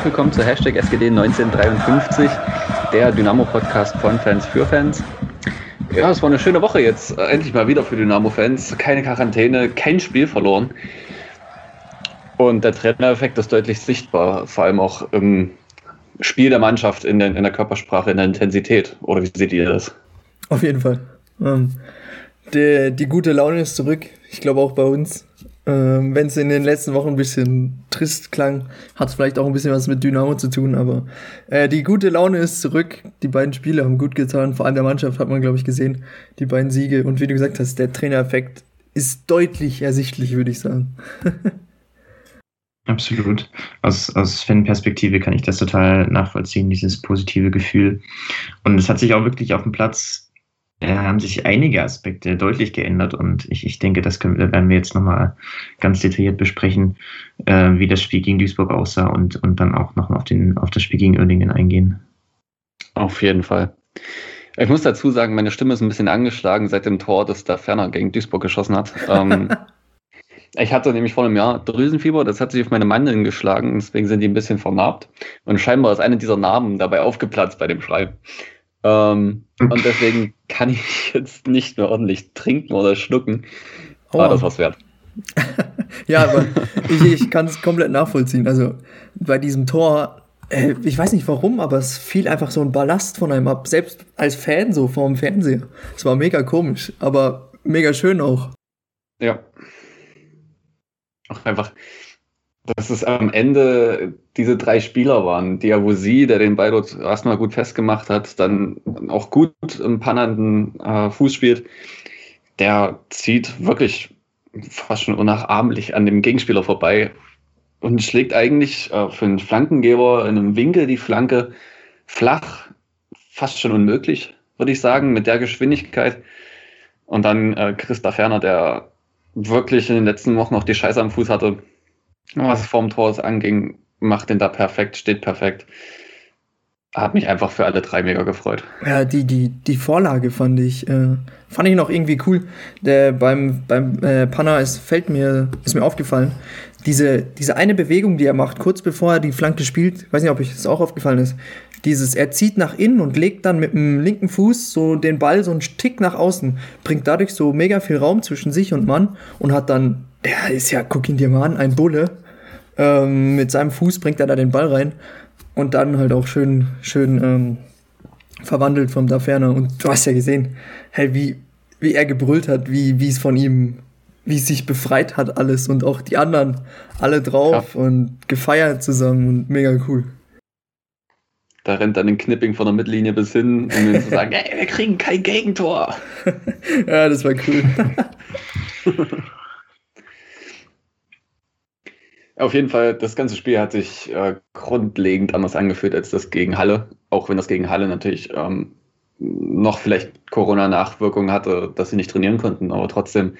Herzlich willkommen zu Hashtag SGD 1953, der Dynamo-Podcast von Fans für Fans. Ja, es war eine schöne Woche jetzt. Endlich mal wieder für Dynamo-Fans. Keine Quarantäne, kein Spiel verloren. Und der Trainereffekt ist deutlich sichtbar, vor allem auch im Spiel der Mannschaft, in, den, in der Körpersprache, in der Intensität. Oder wie seht ihr das? Auf jeden Fall. Ähm, die, die gute Laune ist zurück. Ich glaube auch bei uns. Ähm, Wenn es in den letzten Wochen ein bisschen trist klang, hat es vielleicht auch ein bisschen was mit Dynamo zu tun, aber äh, die gute Laune ist zurück. Die beiden Spiele haben gut getan, vor allem der Mannschaft hat man, glaube ich, gesehen. Die beiden Siege und wie du gesagt hast, der Trainereffekt ist deutlich ersichtlich, würde ich sagen. Absolut. Aus, aus Fan-Perspektive kann ich das total nachvollziehen, dieses positive Gefühl. Und es hat sich auch wirklich auf dem Platz haben sich einige Aspekte deutlich geändert und ich, ich denke, das können, werden wir jetzt nochmal ganz detailliert besprechen, äh, wie das Spiel gegen Duisburg aussah und, und dann auch noch auf, den, auf das Spiel gegen Oerdingen eingehen. Auf jeden Fall. Ich muss dazu sagen, meine Stimme ist ein bisschen angeschlagen seit dem Tor, das da Ferner gegen Duisburg geschossen hat. Ähm, ich hatte nämlich vor einem Jahr Drüsenfieber, das hat sich auf meine Mandeln geschlagen, deswegen sind die ein bisschen vernarbt. Und scheinbar ist eine dieser Narben dabei aufgeplatzt bei dem Schreiben. Ähm, und deswegen kann ich jetzt nicht mehr ordentlich trinken oder schlucken. Oh. War das was wert. ja, aber ich, ich kann es komplett nachvollziehen. Also bei diesem Tor, äh, ich weiß nicht warum, aber es fiel einfach so ein Ballast von einem ab. Selbst als Fan so vorm Fernseher. Es war mega komisch, aber mega schön auch. Ja. Auch einfach, dass es am Ende diese drei Spieler waren. Diawusi, der den Ball dort erstmal gut festgemacht hat, dann auch gut im pannenden äh, Fuß spielt, der zieht wirklich fast schon unnachahmlich an dem Gegenspieler vorbei und schlägt eigentlich äh, für einen Flankengeber in einem Winkel die Flanke flach, fast schon unmöglich, würde ich sagen, mit der Geschwindigkeit. Und dann äh, Christa Ferner, der wirklich in den letzten Wochen noch die Scheiße am Fuß hatte, was vorm Tor anging, macht den da perfekt, steht perfekt. Hat mich einfach für alle drei mega gefreut. Ja, die, die, die Vorlage fand ich, äh, fand ich noch irgendwie cool. Der beim, beim äh, Panna ist, fällt mir, ist mir aufgefallen. Diese, diese eine Bewegung, die er macht, kurz bevor er die Flanke spielt, weiß nicht, ob euch das auch aufgefallen ist. Dieses, er zieht nach innen und legt dann mit dem linken Fuß so den Ball so einen Tick nach außen, bringt dadurch so mega viel Raum zwischen sich und Mann und hat dann, der ist ja, guck ihn dir mal an, ein Bulle, ähm, mit seinem Fuß bringt er da den Ball rein und dann halt auch schön, schön ähm, verwandelt vom Daferner. Und du hast ja gesehen, hey, wie, wie er gebrüllt hat, wie, wie es von ihm, wie es sich befreit hat alles und auch die anderen alle drauf ja. und gefeiert zusammen und mega cool. Da rennt dann ein Knipping von der Mittellinie bis hin, um ihm zu sagen, ey, wir kriegen kein Gegentor. ja, das war cool. Auf jeden Fall, das ganze Spiel hat sich äh, grundlegend anders angefühlt als das gegen Halle. Auch wenn das gegen Halle natürlich ähm, noch vielleicht Corona-Nachwirkungen hatte, dass sie nicht trainieren konnten. Aber trotzdem,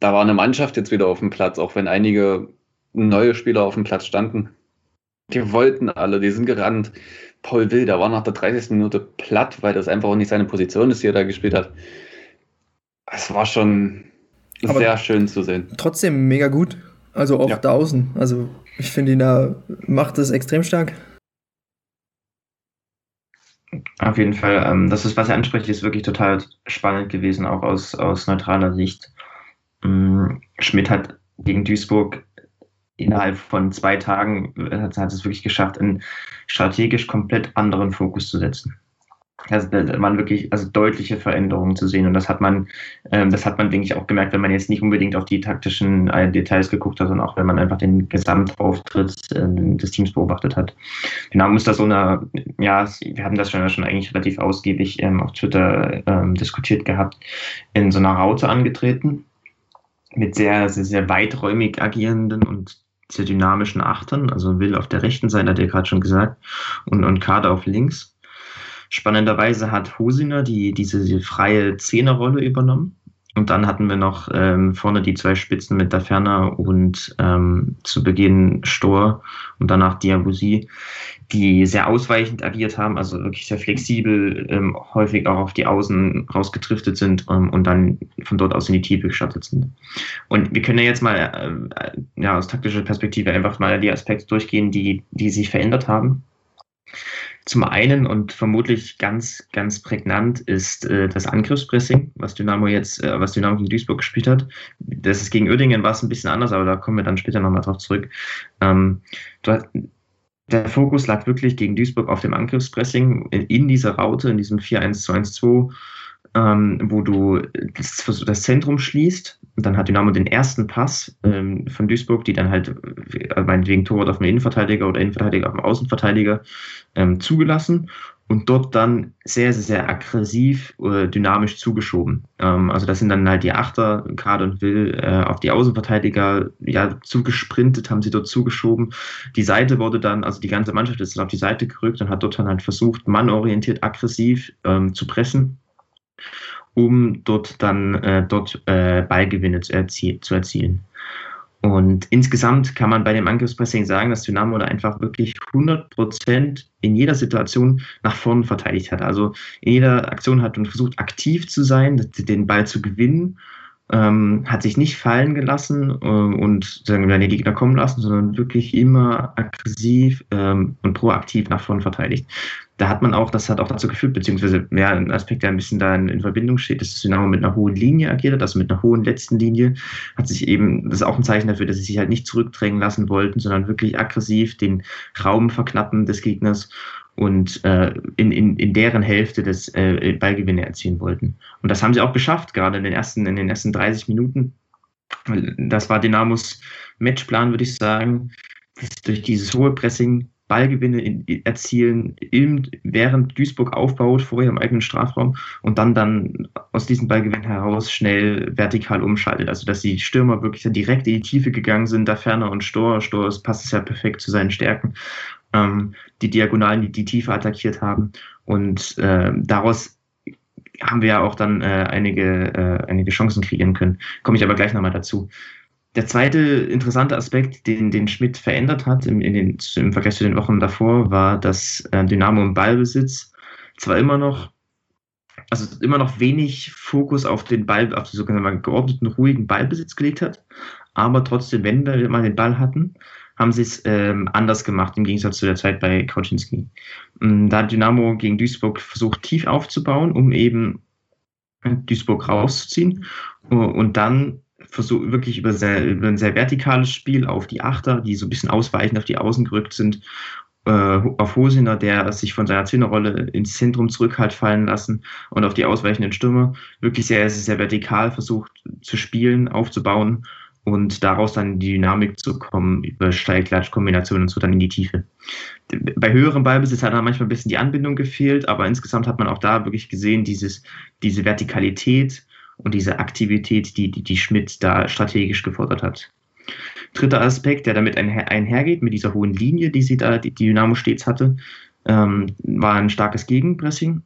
da war eine Mannschaft jetzt wieder auf dem Platz, auch wenn einige neue Spieler auf dem Platz standen. Die wollten alle, die sind gerannt. Paul Will, der war nach der 30. Minute platt, weil das einfach auch nicht seine Position ist, die er da gespielt hat. Es war schon Aber sehr schön zu sehen. Trotzdem mega gut. Also auch ja. da außen. Also ich finde ihn da macht es extrem stark. Auf jeden Fall. Ähm, das ist, was er anspricht, ist wirklich total spannend gewesen, auch aus, aus neutraler Sicht. Ähm, Schmidt hat gegen Duisburg innerhalb von zwei Tagen hat, hat es wirklich geschafft, einen strategisch komplett anderen Fokus zu setzen. Also da waren wirklich also deutliche Veränderungen zu sehen und das hat man, ähm, das hat man denke ich auch gemerkt, wenn man jetzt nicht unbedingt auf die taktischen äh, Details geguckt hat, sondern auch wenn man einfach den Gesamtauftritt äh, des Teams beobachtet hat. Genau muss da so eine, ja, wir haben das schon, schon eigentlich relativ ausgiebig ähm, auf Twitter ähm, diskutiert gehabt, in so einer Raute angetreten mit sehr, sehr, sehr weiträumig agierenden und sehr dynamischen Achtern, also Will auf der rechten Seite, hat er gerade schon gesagt, und, und Kader auf links Spannenderweise hat Hosiner die, diese freie Zehnerrolle übernommen Und dann hatten wir noch ähm, vorne die zwei Spitzen mit Daferna und ähm, zu Beginn Stor und danach Diabusi, die sehr ausweichend agiert haben, also wirklich sehr flexibel, ähm, häufig auch auf die Außen rausgetriftet sind ähm, und dann von dort aus in die Tiefe gestartet sind. Und wir können ja jetzt mal äh, ja, aus taktischer Perspektive einfach mal die Aspekte durchgehen, die, die sich verändert haben. Zum einen und vermutlich ganz, ganz prägnant ist äh, das Angriffspressing, was Dynamo jetzt, äh, was Dynamo gegen Duisburg gespielt hat. Das ist gegen Oerdingen war es ein bisschen anders, aber da kommen wir dann später nochmal drauf zurück. Ähm, hast, der Fokus lag wirklich gegen Duisburg auf dem Angriffspressing in, in dieser Raute, in diesem 4-1-2-1-2 ähm, wo du das, das, Zentrum schließt. Dann hat Dynamo den ersten Pass ähm, von Duisburg, die dann halt äh, meinetwegen Torwart auf den Innenverteidiger oder Innenverteidiger auf den Außenverteidiger ähm, zugelassen und dort dann sehr, sehr, sehr aggressiv äh, dynamisch zugeschoben. Ähm, also das sind dann halt die Achter, Kade und Will, äh, auf die Außenverteidiger ja zugesprintet, haben sie dort zugeschoben. Die Seite wurde dann, also die ganze Mannschaft ist dann auf die Seite gerückt und hat dort dann halt versucht, mannorientiert aggressiv ähm, zu pressen um dort dann äh, dort äh, Ballgewinne zu, erzie zu erzielen. Und insgesamt kann man bei dem Angriffspressing sagen, dass Dynamo da einfach wirklich 100% in jeder Situation nach vorne verteidigt hat. Also in jeder Aktion hat man versucht, aktiv zu sein, den Ball zu gewinnen, ähm, hat sich nicht fallen gelassen äh, und sagen wir, den Gegner kommen lassen, sondern wirklich immer aggressiv ähm, und proaktiv nach vorne verteidigt. Da hat man auch, das hat auch dazu geführt, beziehungsweise ja, ein Aspekt, der ein bisschen da in, in Verbindung steht, ist, dass Dynamo mit einer hohen Linie agiert hat, also mit einer hohen letzten Linie, hat sich eben, das ist auch ein Zeichen dafür, dass sie sich halt nicht zurückdrängen lassen wollten, sondern wirklich aggressiv den Raum verknappen des Gegners und äh, in, in, in deren Hälfte des äh, Ballgewinne erzielen wollten. Und das haben sie auch geschafft, gerade in den ersten, in den ersten 30 Minuten. Das war Dynamos Matchplan, würde ich sagen. Durch dieses hohe Pressing Ballgewinne in, erzielen, im, während Duisburg aufbaut, vorher im eigenen Strafraum und dann dann aus diesem Ballgewinn heraus schnell vertikal umschaltet. Also dass die Stürmer wirklich direkt in die Tiefe gegangen sind, da Ferner und Stor. Stor passt es ja perfekt zu seinen Stärken. Ähm, die Diagonalen, die die Tiefe attackiert haben. Und äh, daraus haben wir ja auch dann äh, einige, äh, einige Chancen kreieren können. Komme ich aber gleich nochmal dazu. Der zweite interessante Aspekt, den, den Schmidt verändert hat im, in den, im Vergleich zu den Wochen davor, war, dass äh, Dynamo im Ballbesitz zwar immer noch, also immer noch wenig Fokus auf den Ball, auf den sogenannten geordneten, ruhigen Ballbesitz gelegt hat, aber trotzdem, wenn wir mal den Ball hatten, haben sie es ähm, anders gemacht im Gegensatz zu der Zeit bei Kauczynski. Ähm, da hat Dynamo gegen Duisburg versucht, tief aufzubauen, um eben Duisburg rauszuziehen und dann versucht wirklich über, sehr, über ein sehr vertikales Spiel auf die Achter, die so ein bisschen ausweichend auf die Außen gerückt sind, äh, auf Hosiner, der sich von seiner Zehnerrolle ins Zentrum zurück hat fallen lassen und auf die ausweichenden Stürmer wirklich sehr, sehr, sehr vertikal versucht zu spielen, aufzubauen und daraus dann die Dynamik zu kommen über Steilklatsch-Kombinationen und so dann in die Tiefe. Bei höherem Ballbesitz hat dann manchmal ein bisschen die Anbindung gefehlt, aber insgesamt hat man auch da wirklich gesehen, dieses, diese Vertikalität und diese Aktivität, die, die, die Schmidt da strategisch gefordert hat. Dritter Aspekt, der damit einher, einhergeht, mit dieser hohen Linie, die sie da, die, die Dynamo stets hatte, ähm, war ein starkes Gegenpressing.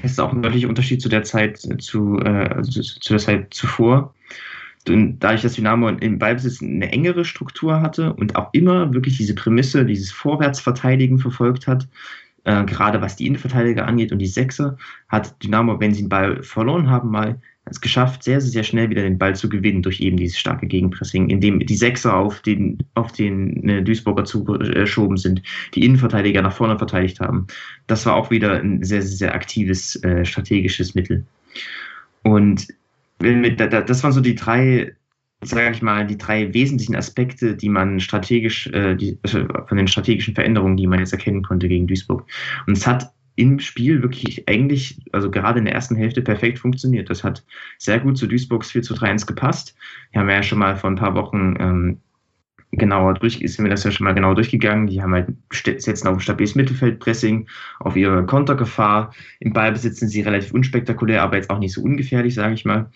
Das ist auch ein deutlicher Unterschied zu der Zeit, zu, äh, zu, zu der Zeit zuvor. Dadurch, dass Dynamo im Ballbesitz eine engere Struktur hatte und auch immer wirklich diese Prämisse, dieses Vorwärtsverteidigen verfolgt hat, äh, gerade was die Innenverteidiger angeht und die Sechser, hat Dynamo, wenn sie den Ball verloren haben, mal es geschafft, sehr, sehr schnell wieder den Ball zu gewinnen durch eben dieses starke Gegenpressing, indem die Sechser auf den, auf den äh, Duisburger zugeschoben sind, die Innenverteidiger nach vorne verteidigt haben. Das war auch wieder ein sehr, sehr, sehr aktives äh, strategisches Mittel. Und das waren so die drei, sage ich mal, die drei wesentlichen Aspekte, die man strategisch, äh, also von den strategischen Veränderungen, die man jetzt erkennen konnte gegen Duisburg. Und es hat im Spiel wirklich eigentlich, also gerade in der ersten Hälfte perfekt funktioniert. Das hat sehr gut zu Duisburgs 4 zu 3 1 gepasst. Wir haben ja schon mal vor ein paar Wochen ähm, genauer durch, ist mir das ja schon mal genau durchgegangen. Die haben halt setzen auf ein stabiles Mittelfeldpressing, auf ihre Kontergefahr. Im Ballbesitz sind sie relativ unspektakulär, aber jetzt auch nicht so ungefährlich, sage ich mal.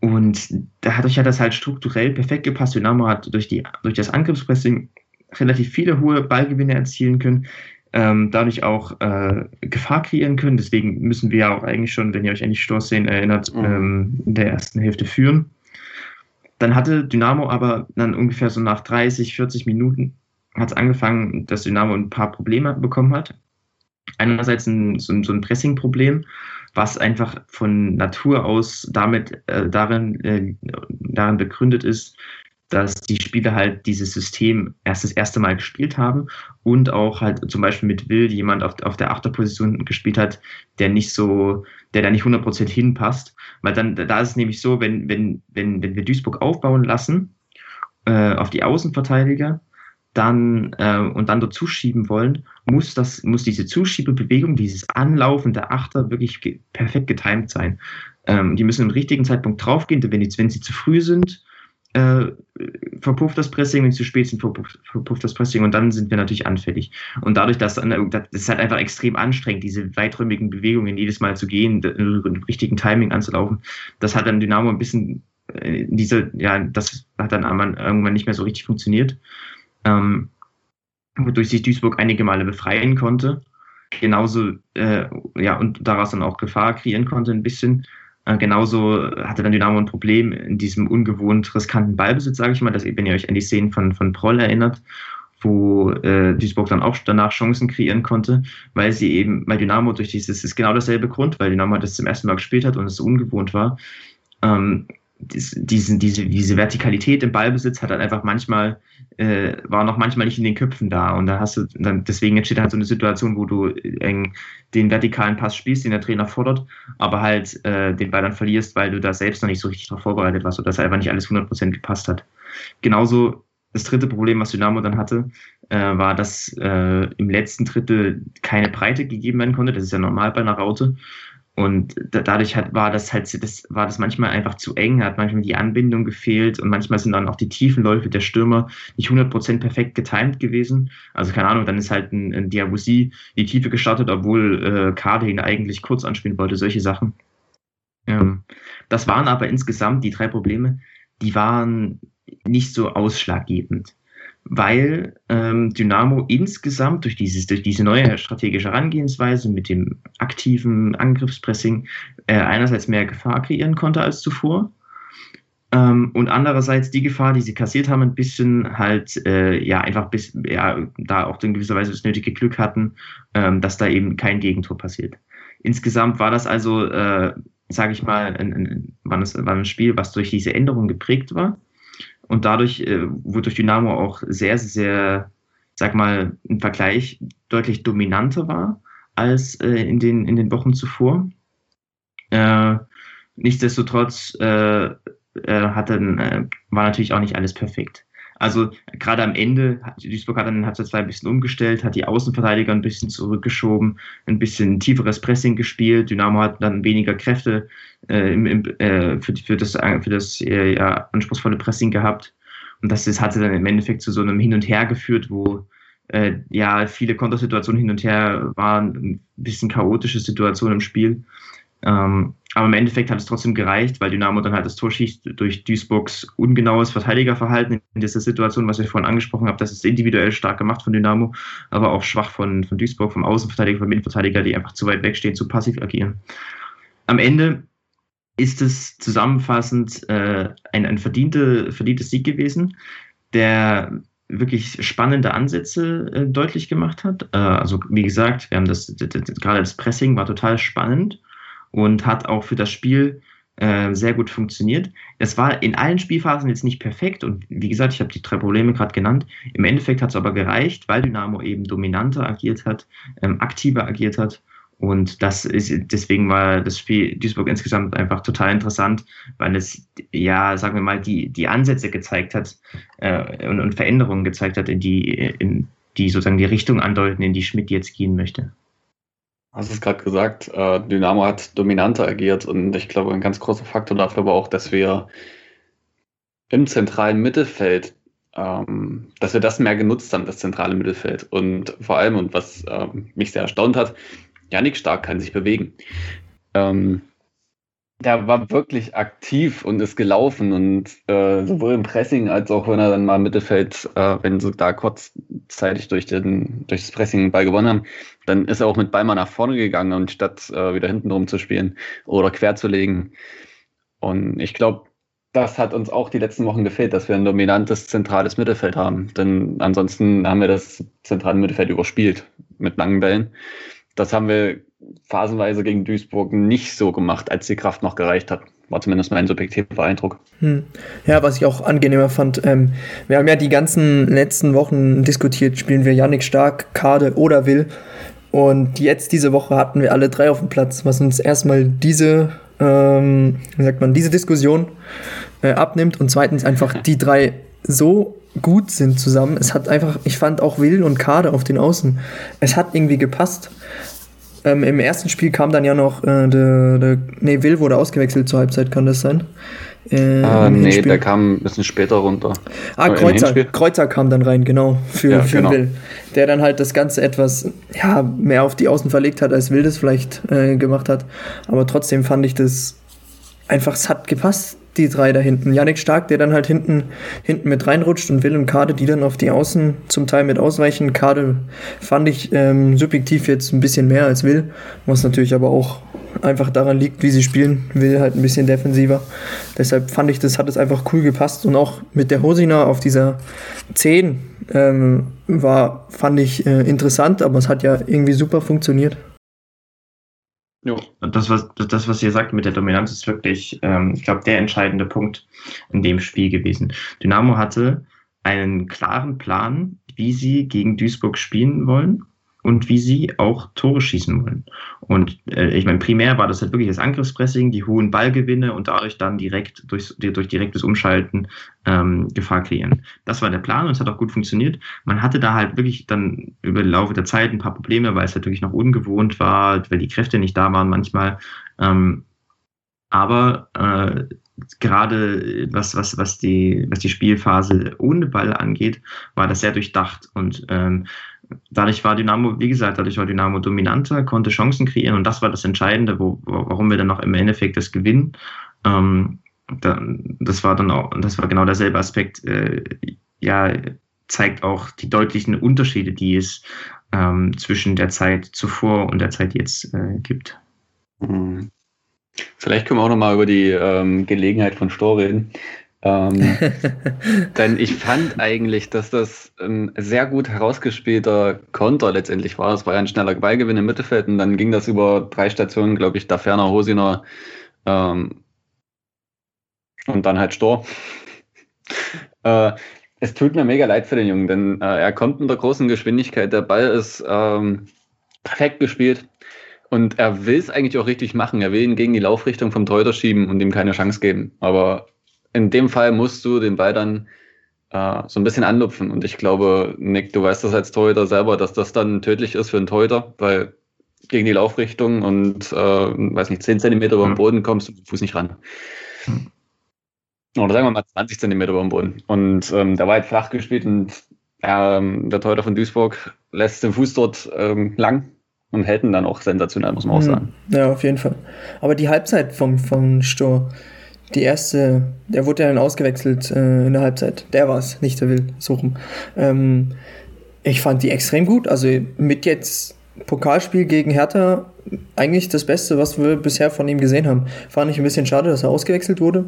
Und dadurch hat das halt strukturell perfekt gepasst. Dynamo hat durch, die, durch das Angriffspressing relativ viele hohe Ballgewinne erzielen können ähm, dadurch auch äh, Gefahr kreieren können. Deswegen müssen wir ja auch eigentlich schon, wenn ihr euch an die Stoßszenen erinnert, mhm. ähm, in der ersten Hälfte führen. Dann hatte Dynamo aber dann ungefähr so nach 30, 40 Minuten hat es angefangen, dass Dynamo ein paar Probleme bekommen hat. Einerseits ein, so, ein, so ein Pressing-Problem, was einfach von Natur aus damit äh, darin, äh, darin begründet ist, dass die Spieler halt dieses System erst das erste Mal gespielt haben und auch halt zum Beispiel mit Will jemand auf, auf der Achterposition gespielt hat, der nicht so, der da nicht 100% hinpasst. Weil dann, da ist es nämlich so, wenn, wenn, wenn, wenn wir Duisburg aufbauen lassen, äh, auf die Außenverteidiger, dann äh, und dann dort zuschieben wollen, muss das, muss diese Zuschiebebewegung, dieses Anlaufen der Achter wirklich ge perfekt getimt sein. Ähm, die müssen im richtigen Zeitpunkt draufgehen, denn wenn, die, wenn sie zu früh sind, äh, verpufft das Pressing, wenn sie zu spät sind, verpufft, verpufft, das Pressing und dann sind wir natürlich anfällig. Und dadurch, dass das ist halt einfach extrem anstrengend, diese weiträumigen Bewegungen jedes Mal zu gehen, im richtigen Timing anzulaufen, das hat dann Dynamo ein bisschen, äh, diese, ja, das hat dann irgendwann nicht mehr so richtig funktioniert ähm, wodurch sich Duisburg einige Male befreien konnte. Genauso, äh, ja, und daraus dann auch Gefahr kreieren konnte ein bisschen. Äh, genauso hatte dann Dynamo ein Problem in diesem ungewohnt riskanten Ballbesitz, sage ich mal, dass, wenn ihr euch an die Szenen von, von Proll erinnert, wo äh, Duisburg dann auch danach Chancen kreieren konnte, weil sie eben, weil Dynamo durch dieses, ist genau dasselbe Grund, weil Dynamo das zum ersten Mal gespielt hat und es ungewohnt war, ähm, diese, diese, diese Vertikalität im Ballbesitz hat dann einfach manchmal, äh, war noch manchmal nicht in den Köpfen da. Und da hast du, dann, deswegen entsteht halt so eine Situation, wo du eng den vertikalen Pass spielst, den der Trainer fordert, aber halt äh, den Ball dann verlierst, weil du da selbst noch nicht so richtig darauf vorbereitet warst oder dass einfach nicht alles 100% gepasst hat. Genauso das dritte Problem, was Dynamo dann hatte, äh, war, dass äh, im letzten Drittel keine Breite gegeben werden konnte. Das ist ja normal bei einer Raute. Und dadurch hat, war das halt, das war das manchmal einfach zu eng, hat manchmal die Anbindung gefehlt und manchmal sind dann auch die Tiefenläufe der Stürmer nicht 100% perfekt getimt gewesen. Also keine Ahnung, dann ist halt ein, ein Diabusi die Tiefe gestartet, obwohl äh, Kade ihn eigentlich kurz anspielen wollte, solche Sachen. Ähm, das waren aber insgesamt die drei Probleme, die waren nicht so ausschlaggebend weil ähm, Dynamo insgesamt durch, dieses, durch diese neue strategische Herangehensweise mit dem aktiven Angriffspressing äh, einerseits mehr Gefahr kreieren konnte als zuvor ähm, und andererseits die Gefahr, die sie kassiert haben, ein bisschen halt äh, ja einfach bis ja da auch in gewisser Weise das nötige Glück hatten, ähm, dass da eben kein Gegentor passiert. Insgesamt war das also, äh, sage ich mal, ein, ein, war, ein Spiel, was durch diese Änderung geprägt war und dadurch äh, wurde durch Dynamo auch sehr, sehr, sag mal, im Vergleich deutlich dominanter war als äh, in, den, in den Wochen zuvor. Äh, nichtsdestotrotz äh, äh, hat dann, äh, war natürlich auch nicht alles perfekt. Also gerade am Ende, Duisburg hat dann hat zwei ein bisschen umgestellt, hat die Außenverteidiger ein bisschen zurückgeschoben, ein bisschen tieferes Pressing gespielt. Dynamo hat dann weniger Kräfte äh, im, im, äh, für, für, das, für das äh, ja, anspruchsvolle Pressing gehabt. Und das, das hatte dann im Endeffekt zu so einem Hin und Her geführt, wo äh, ja viele Kontersituationen hin und her waren, ein bisschen chaotische Situationen im Spiel. Ähm, aber im Endeffekt hat es trotzdem gereicht, weil Dynamo dann halt das Tor schießt durch Duisburgs ungenaues Verteidigerverhalten in dieser Situation, was ich vorhin angesprochen habe. Das ist individuell stark gemacht von Dynamo, aber auch schwach von, von Duisburg, vom Außenverteidiger, vom Innenverteidiger, die einfach zu weit wegstehen, zu passiv agieren. Am Ende ist es zusammenfassend äh, ein, ein verdiente, verdientes Sieg gewesen, der wirklich spannende Ansätze äh, deutlich gemacht hat. Äh, also wie gesagt, wir haben das, das, das, gerade das Pressing war total spannend und hat auch für das Spiel äh, sehr gut funktioniert. Es war in allen Spielphasen jetzt nicht perfekt und wie gesagt, ich habe die drei Probleme gerade genannt. Im Endeffekt hat es aber gereicht, weil Dynamo eben dominanter agiert hat, ähm, aktiver agiert hat und das ist, deswegen war das Spiel Duisburg insgesamt einfach total interessant, weil es, ja, sagen wir mal, die, die Ansätze gezeigt hat äh, und, und, Veränderungen gezeigt hat, in die, in die sozusagen die Richtung andeuten, in die Schmidt jetzt gehen möchte. Hast es gerade gesagt, äh, Dynamo hat dominanter agiert und ich glaube, ein ganz großer Faktor dafür war auch, dass wir im zentralen Mittelfeld, ähm, dass wir das mehr genutzt haben, das zentrale Mittelfeld. Und vor allem, und was ähm, mich sehr erstaunt hat, Janik Stark kann sich bewegen. Ähm, der war wirklich aktiv und ist gelaufen und äh, sowohl im Pressing als auch wenn er dann mal im Mittelfeld, äh, wenn sie da kurzzeitig durch, den, durch das Pressing den Ball gewonnen haben, dann ist er auch mit Ball mal nach vorne gegangen und statt äh, wieder hinten rum zu spielen oder quer zu legen. Und ich glaube, das hat uns auch die letzten Wochen gefehlt, dass wir ein dominantes zentrales Mittelfeld haben. Denn ansonsten haben wir das zentrale Mittelfeld überspielt mit langen Bällen. Das haben wir phasenweise gegen Duisburg nicht so gemacht, als die Kraft noch gereicht hat. War zumindest mein subjektiver Eindruck. Hm. Ja, was ich auch angenehmer fand, ähm, wir haben ja die ganzen letzten Wochen diskutiert, spielen wir Yannick Stark, Kade oder Will. Und jetzt diese Woche hatten wir alle drei auf dem Platz, was uns erstmal diese, ähm, wie sagt man, diese Diskussion äh, abnimmt und zweitens einfach die drei so gut sind zusammen. Es hat einfach, ich fand auch Will und Kade auf den Außen. Es hat irgendwie gepasst. Ähm, Im ersten Spiel kam dann ja noch äh, der, der, nee, Will wurde ausgewechselt zur Halbzeit, kann das sein? Äh, ah, nee, Hinspiel. der kam ein bisschen später runter. Ah, Kreuzer, Kreuzer kam dann rein, genau, für, ja, für genau. Will. Der dann halt das Ganze etwas ja, mehr auf die Außen verlegt hat, als Will das vielleicht äh, gemacht hat. Aber trotzdem fand ich das einfach, es hat gepasst die drei da hinten. Yannick Stark, der dann halt hinten, hinten mit reinrutscht und Will und Kade, die dann auf die Außen zum Teil mit ausweichen. Kade fand ich ähm, subjektiv jetzt ein bisschen mehr als Will, was natürlich aber auch einfach daran liegt, wie sie spielen. Will halt ein bisschen defensiver. Deshalb fand ich, das hat es einfach cool gepasst und auch mit der Hosina auf dieser 10 ähm, war, fand ich äh, interessant, aber es hat ja irgendwie super funktioniert. Jo. Das, was, das, was ihr sagt mit der Dominanz, ist wirklich, ähm, ich glaube, der entscheidende Punkt in dem Spiel gewesen. Dynamo hatte einen klaren Plan, wie sie gegen Duisburg spielen wollen und wie sie auch Tore schießen wollen. Und äh, ich meine, primär war das halt wirklich das Angriffspressing, die hohen Ballgewinne und dadurch dann direkt durch, durch direktes Umschalten ähm, Gefahr kreieren. Das war der Plan und es hat auch gut funktioniert. Man hatte da halt wirklich dann über den Laufe der Zeit ein paar Probleme, weil es halt wirklich noch ungewohnt war, weil die Kräfte nicht da waren manchmal. Ähm, aber äh, gerade was, was, was, die, was die Spielphase ohne Ball angeht, war das sehr durchdacht und ähm, dadurch war Dynamo, wie gesagt, dadurch war Dynamo dominanter, konnte Chancen kreieren und das war das Entscheidende, wo, warum wir dann noch im Endeffekt das gewinnen. Ähm, da, das war dann auch, das war genau derselbe Aspekt, äh, ja, zeigt auch die deutlichen Unterschiede, die es ähm, zwischen der Zeit zuvor und der Zeit jetzt äh, gibt. Mhm. Vielleicht können wir auch nochmal über die ähm, Gelegenheit von Stor reden. Ähm, denn ich fand eigentlich, dass das ein sehr gut herausgespielter Konter letztendlich war. Es war ja ein schneller Ballgewinn im Mittelfeld und dann ging das über drei Stationen, glaube ich, da ferner Hosiner ähm, und dann halt Stor. äh, es tut mir mega leid für den Jungen, denn äh, er kommt mit der großen Geschwindigkeit. Der Ball ist ähm, perfekt gespielt. Und er will es eigentlich auch richtig machen. Er will ihn gegen die Laufrichtung vom Torhüter schieben und ihm keine Chance geben. Aber in dem Fall musst du den Ball dann äh, so ein bisschen anlupfen. Und ich glaube, Nick, du weißt das als Torhüter selber, dass das dann tödlich ist für einen Torhüter, weil gegen die Laufrichtung und, äh, weiß nicht, 10 Zentimeter über den. Boden kommst du mit dem Fuß nicht ran. Mhm. Oder sagen wir mal 20 Zentimeter über den Boden. Und ähm, der war halt flach gespielt und ähm, der Torhüter von Duisburg lässt den Fuß dort ähm, lang und hält ihn dann auch sensationell, muss man auch mhm. sagen. Ja, auf jeden Fall. Aber die Halbzeit vom, vom Stor, die erste, der wurde ja dann ausgewechselt äh, in der Halbzeit. Der war es, nicht der Will suchen. Ähm, ich fand die extrem gut. Also mit jetzt Pokalspiel gegen Hertha eigentlich das Beste, was wir bisher von ihm gesehen haben. Fand ich ein bisschen schade, dass er ausgewechselt wurde.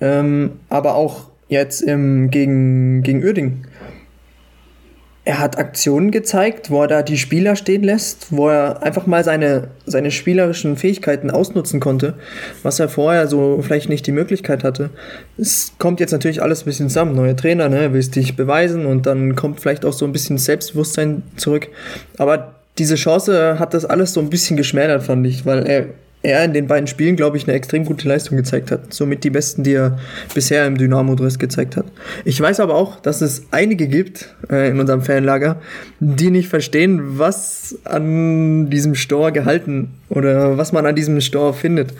Ähm, aber auch jetzt im, gegen, gegen Uerding er hat Aktionen gezeigt, wo er da die Spieler stehen lässt, wo er einfach mal seine, seine spielerischen Fähigkeiten ausnutzen konnte, was er vorher so vielleicht nicht die Möglichkeit hatte. Es kommt jetzt natürlich alles ein bisschen zusammen. Neuer Trainer, ne, willst dich beweisen und dann kommt vielleicht auch so ein bisschen Selbstbewusstsein zurück. Aber diese Chance hat das alles so ein bisschen geschmälert, fand ich, weil er er in den beiden Spielen, glaube ich, eine extrem gute Leistung gezeigt hat. Somit die besten, die er bisher im Dynamo-Dress gezeigt hat. Ich weiß aber auch, dass es einige gibt äh, in unserem Fanlager, die nicht verstehen, was an diesem Store gehalten oder was man an diesem Store findet.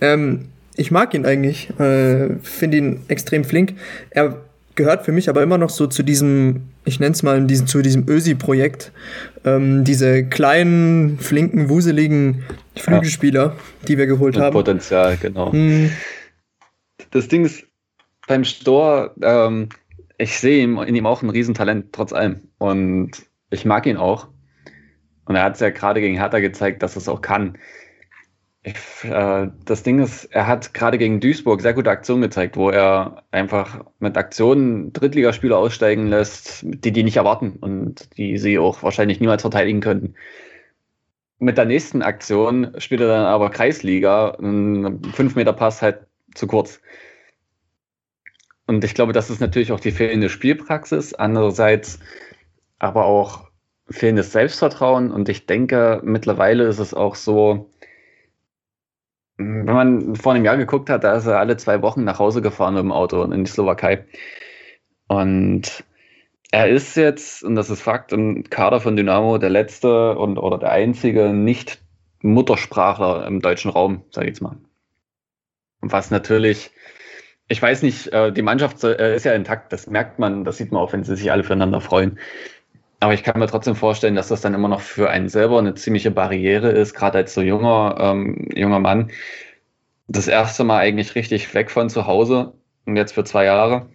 Ähm, ich mag ihn eigentlich, äh, finde ihn extrem flink. Er gehört für mich aber immer noch so zu diesem, ich nenne es mal, diesen, zu diesem Ösi-Projekt. Ähm, diese kleinen, flinken, wuseligen Flügelspieler, ja. die wir geholt haben. Potenzial, genau. Hm. Das Ding ist, beim Stor, ähm, ich sehe in ihm auch ein Riesentalent, trotz allem. Und ich mag ihn auch. Und er hat es ja gerade gegen Hertha gezeigt, dass es auch kann. Ich, äh, das Ding ist, er hat gerade gegen Duisburg sehr gute Aktionen gezeigt, wo er einfach mit Aktionen Drittligaspieler aussteigen lässt, die die nicht erwarten und die sie auch wahrscheinlich niemals verteidigen könnten. Mit der nächsten Aktion spielt er dann aber Kreisliga, ein 5-Meter-Pass halt zu kurz. Und ich glaube, das ist natürlich auch die fehlende Spielpraxis. Andererseits aber auch fehlendes Selbstvertrauen. Und ich denke, mittlerweile ist es auch so, wenn man vor einem Jahr geguckt hat, da ist er alle zwei Wochen nach Hause gefahren mit dem Auto in die Slowakei. Und er ist jetzt, und das ist Fakt, im Kader von Dynamo der letzte und oder der einzige nicht Muttersprachler im deutschen Raum, sage ich jetzt mal. Was natürlich ich weiß nicht, äh, die Mannschaft äh, ist ja intakt, das merkt man, das sieht man auch, wenn sie sich alle füreinander freuen. Aber ich kann mir trotzdem vorstellen, dass das dann immer noch für einen selber eine ziemliche Barriere ist, gerade als so junger, ähm, junger Mann. Das erste Mal eigentlich richtig weg von zu Hause und jetzt für zwei Jahre.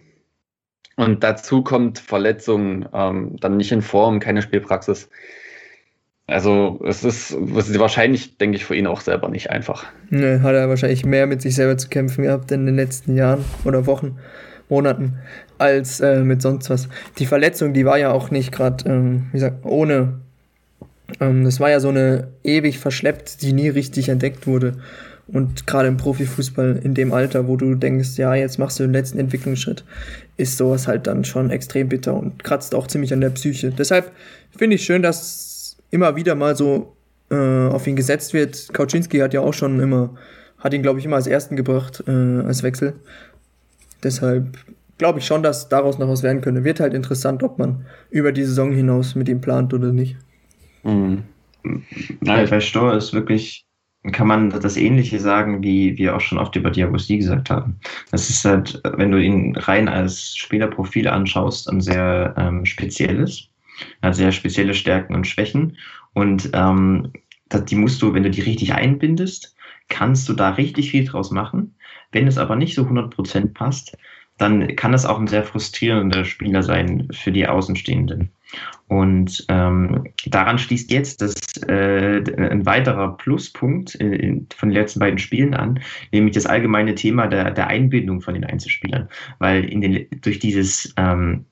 Und dazu kommt Verletzungen, ähm, dann nicht in Form, keine Spielpraxis. Also es ist, es ist wahrscheinlich, denke ich, für ihn auch selber nicht einfach. Ne, hat er wahrscheinlich mehr mit sich selber zu kämpfen gehabt in den letzten Jahren oder Wochen, Monaten, als äh, mit sonst was. Die Verletzung, die war ja auch nicht gerade, ähm, wie gesagt, ohne. Ähm, das war ja so eine ewig verschleppt, die nie richtig entdeckt wurde. Und gerade im Profifußball in dem Alter, wo du denkst, ja, jetzt machst du den letzten Entwicklungsschritt, ist sowas halt dann schon extrem bitter und kratzt auch ziemlich an der Psyche. Deshalb finde ich schön, dass immer wieder mal so äh, auf ihn gesetzt wird. Kauczynski hat ja auch schon immer, hat ihn, glaube ich, immer als ersten gebracht, äh, als Wechsel. Deshalb glaube ich schon, dass daraus noch was werden könnte. Wird halt interessant, ob man über die Saison hinaus mit ihm plant oder nicht. Mhm. Nein, bei Stor ist wirklich, kann man das Ähnliche sagen, wie wir auch schon oft über Diabosi gesagt haben. Das ist halt, wenn du ihn rein als Spielerprofil anschaust, ein sehr ähm, spezielles. Hat sehr spezielle Stärken und Schwächen. Und ähm, die musst du, wenn du die richtig einbindest, kannst du da richtig viel draus machen. Wenn es aber nicht so 100% passt, dann kann das auch ein sehr frustrierender Spieler sein für die Außenstehenden. Und ähm, daran schließt jetzt das, äh, ein weiterer Pluspunkt äh, von den letzten beiden Spielen an, nämlich das allgemeine Thema der, der Einbindung von den Einzelspielern. Weil in den, durch dieses ähm,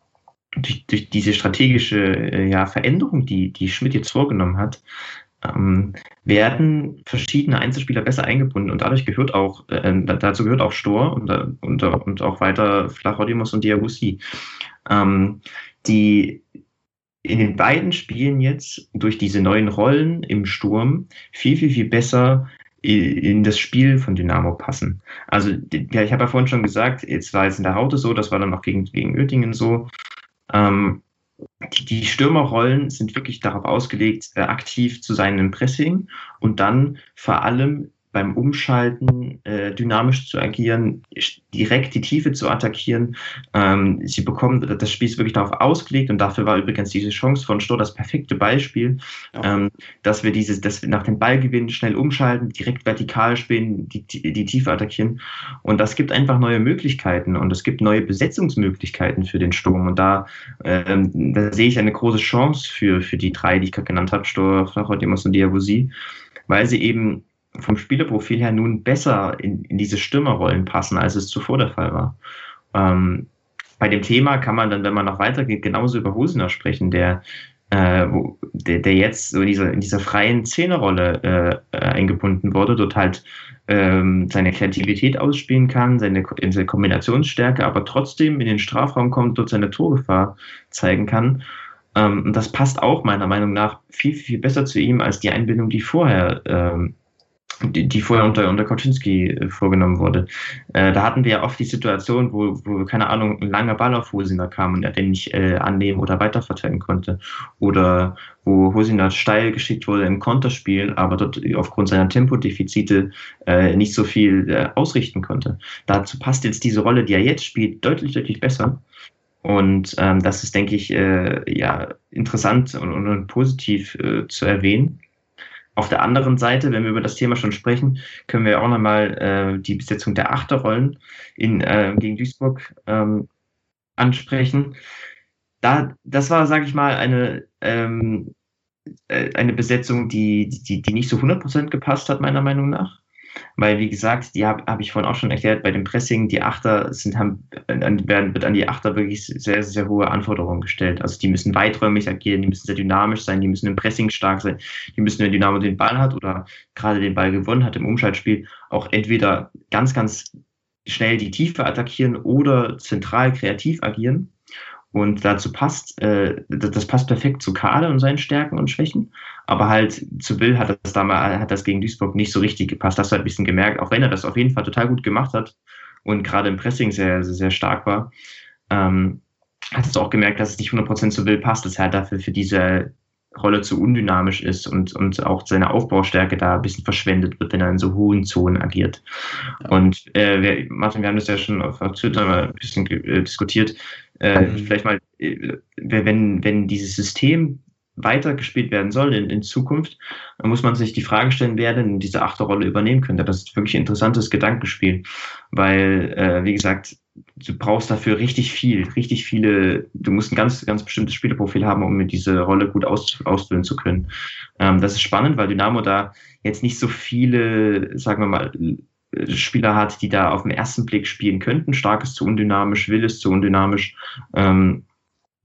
durch, durch diese strategische äh, ja, Veränderung, die, die Schmidt jetzt vorgenommen hat, ähm, werden verschiedene Einzelspieler besser eingebunden und dadurch gehört auch, äh, dazu gehört auch Stor und, und, und auch weiter Flachodimus und Diabusi, ähm, die in den beiden Spielen jetzt durch diese neuen Rollen im Sturm viel, viel, viel besser in das Spiel von Dynamo passen. Also, ja, ich habe ja vorhin schon gesagt, jetzt war es in der Haute so, das war dann auch gegen, gegen Oettingen so. Ähm, die, die Stürmerrollen sind wirklich darauf ausgelegt, äh, aktiv zu sein im Pressing und dann vor allem beim Umschalten äh, dynamisch zu agieren, direkt die Tiefe zu attackieren. Ähm, sie bekommen, das Spiel ist wirklich darauf ausgelegt und dafür war übrigens diese Chance von Stor das perfekte Beispiel, ja. ähm, dass wir dieses, dass wir nach dem Ballgewinn schnell umschalten, direkt vertikal spielen, die, die, Tiefe attackieren. Und das gibt einfach neue Möglichkeiten und es gibt neue Besetzungsmöglichkeiten für den Sturm. Und da, ähm, da sehe ich eine große Chance für, für die drei, die ich gerade genannt habe, Stor, Flachot, und Diabusi, weil sie eben vom Spielerprofil her nun besser in, in diese Stürmerrollen passen, als es zuvor der Fall war. Ähm, bei dem Thema kann man dann, wenn man noch weitergeht, genauso über Husener sprechen, der, äh, wo, der, der jetzt so in dieser, in dieser freien Zehnerrolle äh, eingebunden wurde, dort halt ähm, seine Kreativität ausspielen kann, seine, seine Kombinationsstärke, aber trotzdem in den Strafraum kommt, dort seine Torgefahr zeigen kann. Ähm, und das passt auch meiner Meinung nach viel, viel besser zu ihm als die Einbindung, die vorher ähm, die, die vorher unter, unter Kaczynski äh, vorgenommen wurde. Äh, da hatten wir ja oft die Situation, wo, wo, keine Ahnung, ein langer Ball auf Hosiner kam und er den nicht äh, annehmen oder weiterverteilen konnte. Oder wo Hosiner steil geschickt wurde im Konterspiel, aber dort aufgrund seiner Tempodefizite äh, nicht so viel äh, ausrichten konnte. Dazu passt jetzt diese Rolle, die er jetzt spielt, deutlich, deutlich besser. Und ähm, das ist, denke ich, äh, ja, interessant und, und positiv äh, zu erwähnen Auf der anderen Seite, wenn wir über das Thema schon sprechen, können wir auch nochmal äh, die Besetzung der Achterrollen in, äh, gegen Duisburg ähm, ansprechen. Da, das war, sage ich mal, eine, ähm, äh, eine Besetzung, die, die, die nicht so 100% gepasst hat, meiner Meinung nach. Weil, wie gesagt, die habe hab ich vorhin auch schon erklärt, bei dem Pressing, die Achter sind, haben, werden, wird an die Achter wirklich sehr, sehr hohe Anforderungen gestellt. Also die müssen weiträumig agieren, die müssen sehr dynamisch sein, die müssen im Pressing stark sein, die müssen, wenn Dynamo den Ball hat oder gerade den Ball gewonnen hat im Umschaltspiel, auch entweder ganz, ganz schnell die Tiefe attackieren oder zentral kreativ agieren. Und dazu passt, äh, das passt perfekt zu Kader und seinen Stärken und Schwächen. Aber halt zu Will hat das damals, hat das gegen Duisburg nicht so richtig gepasst. Das hast du halt ein bisschen gemerkt, auch wenn er das auf jeden Fall total gut gemacht hat und gerade im Pressing sehr, sehr, sehr stark war. Ähm, hat du auch gemerkt, dass es nicht 100% zu Will passt, dass er halt dafür für diese Rolle zu undynamisch ist und, und auch seine Aufbaustärke da ein bisschen verschwendet wird, wenn er in so hohen Zonen agiert. Ja. Und äh, wir, Martin, wir haben das ja schon auf Twitter mal ein bisschen äh, diskutiert. Äh, mhm. Vielleicht mal, äh, wenn, wenn dieses System weitergespielt werden soll in, in Zukunft, dann muss man sich die Frage stellen, wer denn diese achte Rolle übernehmen könnte. Das ist wirklich ein interessantes Gedankenspiel, weil, äh, wie gesagt, du brauchst dafür richtig viel, richtig viele, du musst ein ganz, ganz bestimmtes Spielerprofil haben, um diese Rolle gut aus, ausfüllen zu können. Ähm, das ist spannend, weil Dynamo da jetzt nicht so viele, sagen wir mal, Spieler hat, die da auf den ersten Blick spielen könnten. Stark ist zu undynamisch, Will ist zu undynamisch. Ähm,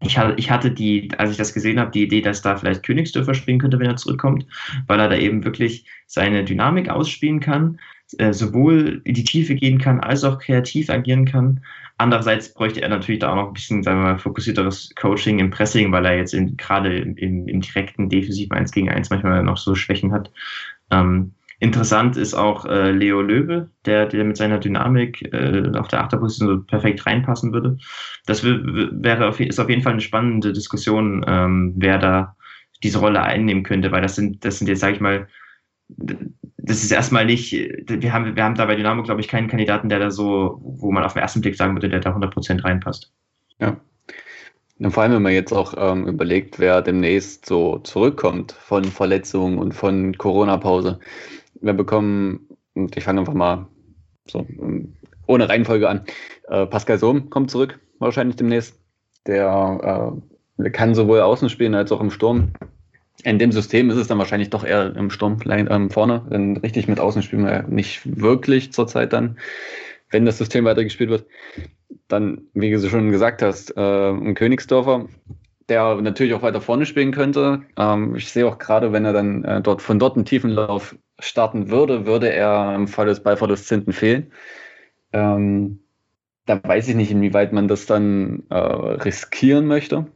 ich hatte, ich hatte die, als ich das gesehen habe, die Idee, dass da vielleicht Königsdörfer spielen könnte, wenn er zurückkommt, weil er da eben wirklich seine Dynamik ausspielen kann, äh, sowohl in die Tiefe gehen kann, als auch kreativ agieren kann. Andererseits bräuchte er natürlich da auch noch ein bisschen, sagen wir mal, fokussierteres Coaching im Pressing, weil er jetzt gerade im, im, direkten Defensiv 1 gegen 1 manchmal noch so Schwächen hat. Ähm, Interessant ist auch äh, Leo Löwe, der, der mit seiner Dynamik äh, auf der Achterposition so perfekt reinpassen würde. Das wäre auf, ist auf jeden Fall eine spannende Diskussion, ähm, wer da diese Rolle einnehmen könnte, weil das sind, das sind jetzt, sage ich mal, das ist erstmal nicht, wir haben, wir haben da bei Dynamo, glaube ich, keinen Kandidaten, der da so, wo man auf den ersten Blick sagen würde, der da 100% reinpasst. Ja. Und vor allem, wenn man jetzt auch ähm, überlegt, wer demnächst so zurückkommt von Verletzungen und von Corona-Pause wir bekommen, ich fange einfach mal so ähm, ohne Reihenfolge an. Äh, Pascal Sohm kommt zurück, wahrscheinlich demnächst. Der äh, kann sowohl außen spielen als auch im Sturm. In dem System ist es dann wahrscheinlich doch eher im Sturm ähm, vorne, denn richtig mit außen spielen wir nicht wirklich zurzeit dann, wenn das System weitergespielt wird. Dann, wie du schon gesagt hast, äh, ein Königsdorfer, der natürlich auch weiter vorne spielen könnte. Ähm, ich sehe auch gerade, wenn er dann äh, dort von dort einen tiefen Lauf starten würde, würde er im Fall des Ballverlusts hinten fehlen. Ähm, da weiß ich nicht, inwieweit man das dann äh, riskieren möchte.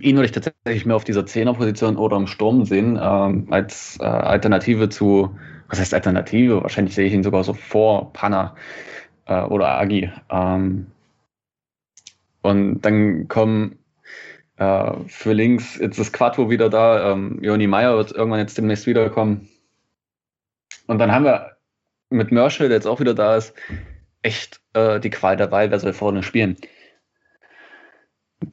Ihn würde ich tatsächlich mehr auf dieser Zehnerposition oder im Sturm sehen, ähm, als äh, Alternative zu, was heißt Alternative? Wahrscheinlich sehe ich ihn sogar so vor Panna äh, oder Agi. Ähm, und dann kommen äh, für links, jetzt ist Quattro wieder da, ähm, Joni Meyer wird irgendwann jetzt demnächst wiederkommen. Und dann haben wir mit Merschel, der jetzt auch wieder da ist, echt äh, die Qual Wahl, wer soll vorne spielen.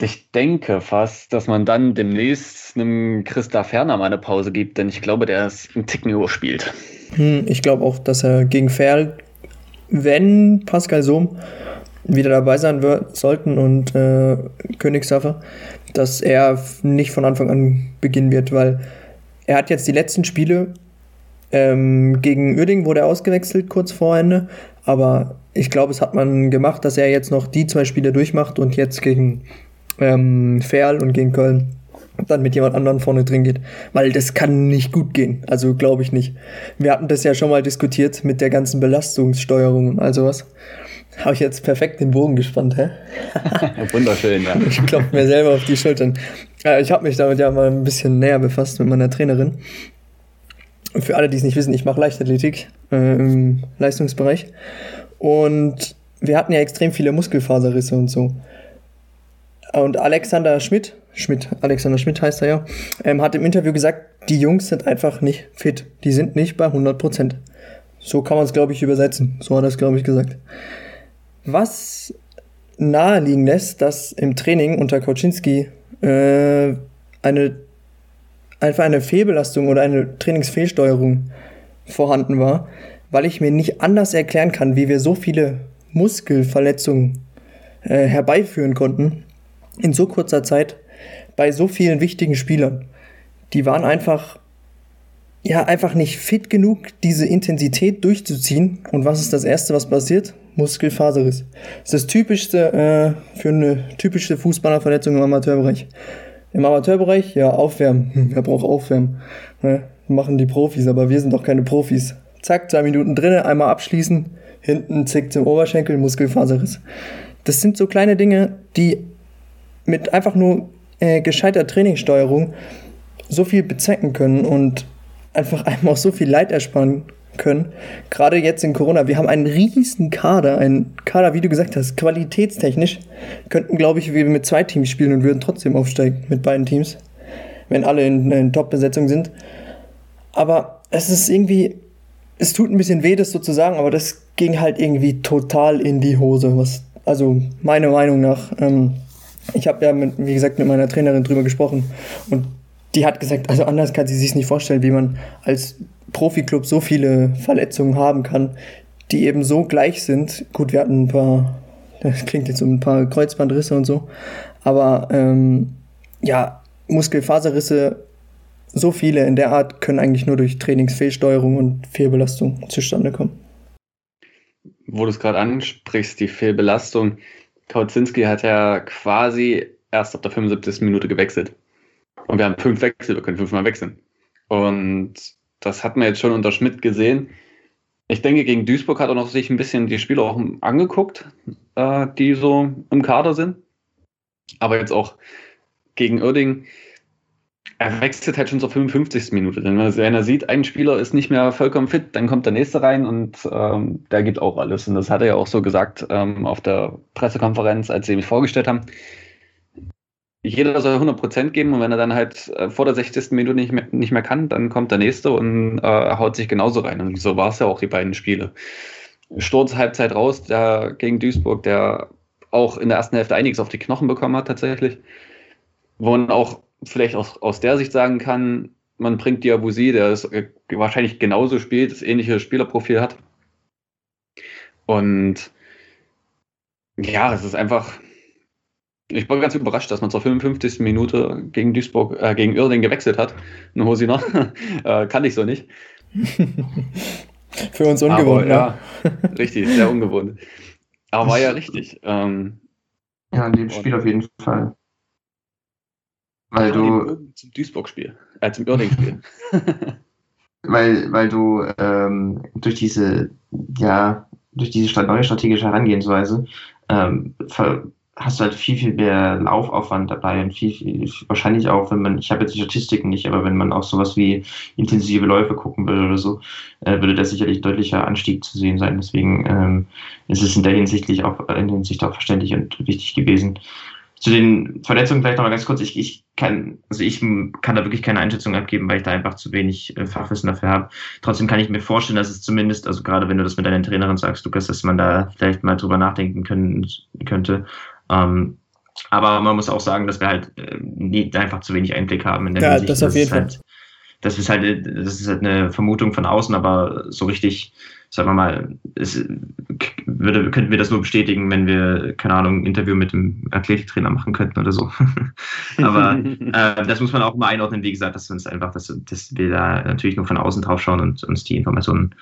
Ich denke fast, dass man dann demnächst einem Christa Ferner mal eine Pause gibt, denn ich glaube, der ist ein Ticken überspielt. Hm, ich glaube auch, dass er gegen Ferl, wenn Pascal Sohm wieder dabei sein wird, sollten und äh, Königsdorfer, dass er nicht von Anfang an beginnen wird, weil er hat jetzt die letzten Spiele ähm, gegen Uerding wurde er ausgewechselt kurz vor Ende, aber ich glaube, es hat man gemacht, dass er jetzt noch die zwei Spiele durchmacht und jetzt gegen ähm, Ferl und gegen Köln dann mit jemand anderem vorne drin geht, weil das kann nicht gut gehen. Also glaube ich nicht. Wir hatten das ja schon mal diskutiert mit der ganzen Belastungssteuerung und all sowas. Habe ich jetzt perfekt den Bogen gespannt, hä? Wunderschön, ja. Ich klopfe mir selber auf die Schultern. Ich habe mich damit ja mal ein bisschen näher befasst mit meiner Trainerin. Für alle, die es nicht wissen, ich mache Leichtathletik äh, im Leistungsbereich. Und wir hatten ja extrem viele Muskelfaserrisse und so. Und Alexander Schmidt, Schmidt, Alexander Schmidt heißt er ja, ähm, hat im Interview gesagt, die Jungs sind einfach nicht fit. Die sind nicht bei 100 Prozent. So kann man es, glaube ich, übersetzen. So hat er es, glaube ich, gesagt. Was naheliegen lässt, dass im Training unter Koczynski äh, eine einfach eine Fehlbelastung oder eine Trainingsfehlsteuerung vorhanden war, weil ich mir nicht anders erklären kann, wie wir so viele Muskelverletzungen äh, herbeiführen konnten in so kurzer Zeit bei so vielen wichtigen Spielern. Die waren einfach ja einfach nicht fit genug, diese Intensität durchzuziehen. Und was ist das erste, was passiert? Muskelfaserriss. Das ist das typischste äh, für eine typische Fußballerverletzung im Amateurbereich. Im Amateurbereich, ja, aufwärmen. Wer braucht aufwärmen? Ne? Machen die Profis, aber wir sind doch keine Profis. Zack, zwei Minuten drinnen, einmal abschließen, hinten zickt zum Oberschenkel, Muskelfaserriss. Das sind so kleine Dinge, die mit einfach nur äh, gescheiter Trainingssteuerung so viel bezwecken können und einfach einem auch so viel Leid ersparen können. Gerade jetzt in Corona. Wir haben einen riesigen Kader, einen Kader, wie du gesagt hast, qualitätstechnisch. Könnten, glaube ich, wir mit zwei Teams spielen und würden trotzdem aufsteigen mit beiden Teams, wenn alle in, in Top-Besetzung sind. Aber es ist irgendwie, es tut ein bisschen weh, das so zu sagen, aber das ging halt irgendwie total in die Hose. Was, also meiner Meinung nach. Ähm, ich habe ja, mit, wie gesagt, mit meiner Trainerin drüber gesprochen und die hat gesagt, also anders kann sie sich nicht vorstellen, wie man als Profiklub so viele Verletzungen haben kann, die eben so gleich sind. Gut, wir hatten ein paar, das klingt jetzt so ein paar Kreuzbandrisse und so, aber ähm, ja, Muskelfaserrisse, so viele in der Art können eigentlich nur durch Trainingsfehlsteuerung und Fehlbelastung zustande kommen. Wo du es gerade ansprichst, die Fehlbelastung, Kautzinski hat ja quasi erst ab der 75. Minute gewechselt. Und wir haben fünf Wechsel, wir können fünfmal wechseln. Und das hat man jetzt schon unter Schmidt gesehen. Ich denke, gegen Duisburg hat er noch sich ein bisschen die Spieler auch angeguckt, äh, die so im Kader sind. Aber jetzt auch gegen Oerding, er wechselt halt schon zur 55. Minute. Denn wenn er sieht, ein Spieler ist nicht mehr vollkommen fit, dann kommt der nächste rein und ähm, der gibt auch alles. Und das hat er ja auch so gesagt ähm, auf der Pressekonferenz, als sie mich vorgestellt haben jeder soll 100% geben und wenn er dann halt äh, vor der 60. Minute nicht mehr, nicht mehr kann, dann kommt der nächste und äh, haut sich genauso rein. Und so war es ja auch die beiden Spiele. Sturz Halbzeit raus, der gegen Duisburg, der auch in der ersten Hälfte einiges auf die Knochen bekommen hat tatsächlich. Wo man auch vielleicht aus, aus der Sicht sagen kann, man bringt Diabusi, der es äh, wahrscheinlich genauso spielt, das ähnliche Spielerprofil hat. Und ja, es ist einfach, ich war ganz überrascht, dass man zur 55. Minute gegen Duisburg, äh, gegen Irding gewechselt hat. Nur Hosina, äh, kann ich so nicht. Für uns ungewohnt, Aber, ja. richtig, sehr ungewohnt. Aber war ja richtig. Ähm, ja, in dem Spiel auf jeden Fall. Weil du. Zum Duisburg-Spiel, äh, zum Irding-Spiel. weil, weil du ähm, durch diese, ja, durch diese neue strategische Herangehensweise ähm, hast du halt viel, viel mehr Laufaufwand dabei und viel, viel, wahrscheinlich auch, wenn man, ich habe jetzt die Statistiken nicht, aber wenn man auch sowas wie intensive Läufe gucken will oder so, äh, würde da sicherlich deutlicher Anstieg zu sehen sein. Deswegen ähm, ist es in der Hinsicht auch, in der Hinsicht auch verständlich und wichtig gewesen. Zu den Verletzungen vielleicht nochmal ganz kurz. Ich, ich kann, also ich kann da wirklich keine Einschätzung abgeben, weil ich da einfach zu wenig äh, Fachwissen dafür habe. Trotzdem kann ich mir vorstellen, dass es zumindest, also gerade wenn du das mit deiner Trainerin sagst, Lukas, dass man da vielleicht mal drüber nachdenken können, könnte, ähm, aber man muss auch sagen, dass wir halt äh, nie, einfach zu wenig Einblick haben in der ja, Hinsicht. Das auf jeden Fall. Halt, das ist halt, das ist halt eine Vermutung von außen, aber so richtig, sagen wir mal, es würde, könnten wir das nur bestätigen, wenn wir, keine Ahnung, ein Interview mit dem Athletiktrainer machen könnten oder so. aber äh, das muss man auch mal einordnen, wie gesagt, dass wir uns einfach, dass, dass wir da natürlich nur von außen drauf schauen und uns die Informationen,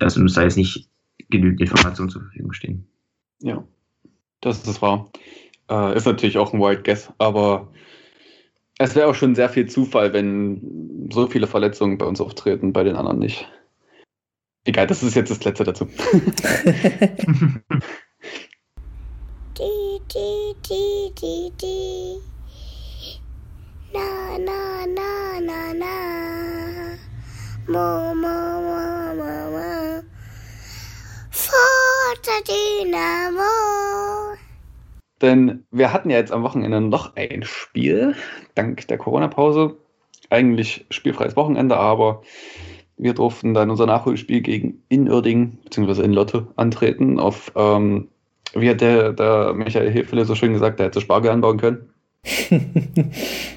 also uns da jetzt nicht genügend Informationen zur Verfügung stehen. Ja. Das ist wahr. Äh, ist natürlich auch ein Wild Guess, aber es wäre auch schon sehr viel Zufall, wenn so viele Verletzungen bei uns auftreten, bei den anderen nicht. Egal, das ist jetzt das letzte dazu. di, di, di, di, di. Na, na, na, na, na. Mo, mo, mo, mo, mo. Forza Dynamo. Denn wir hatten ja jetzt am Wochenende noch ein Spiel, dank der Corona-Pause. Eigentlich spielfreies Wochenende, aber wir durften dann unser Nachholspiel gegen Inörding bzw. in Lotte antreten. Auf, ähm, wie hat der, der Michael Hefele so schön gesagt, der hätte Spargel anbauen können.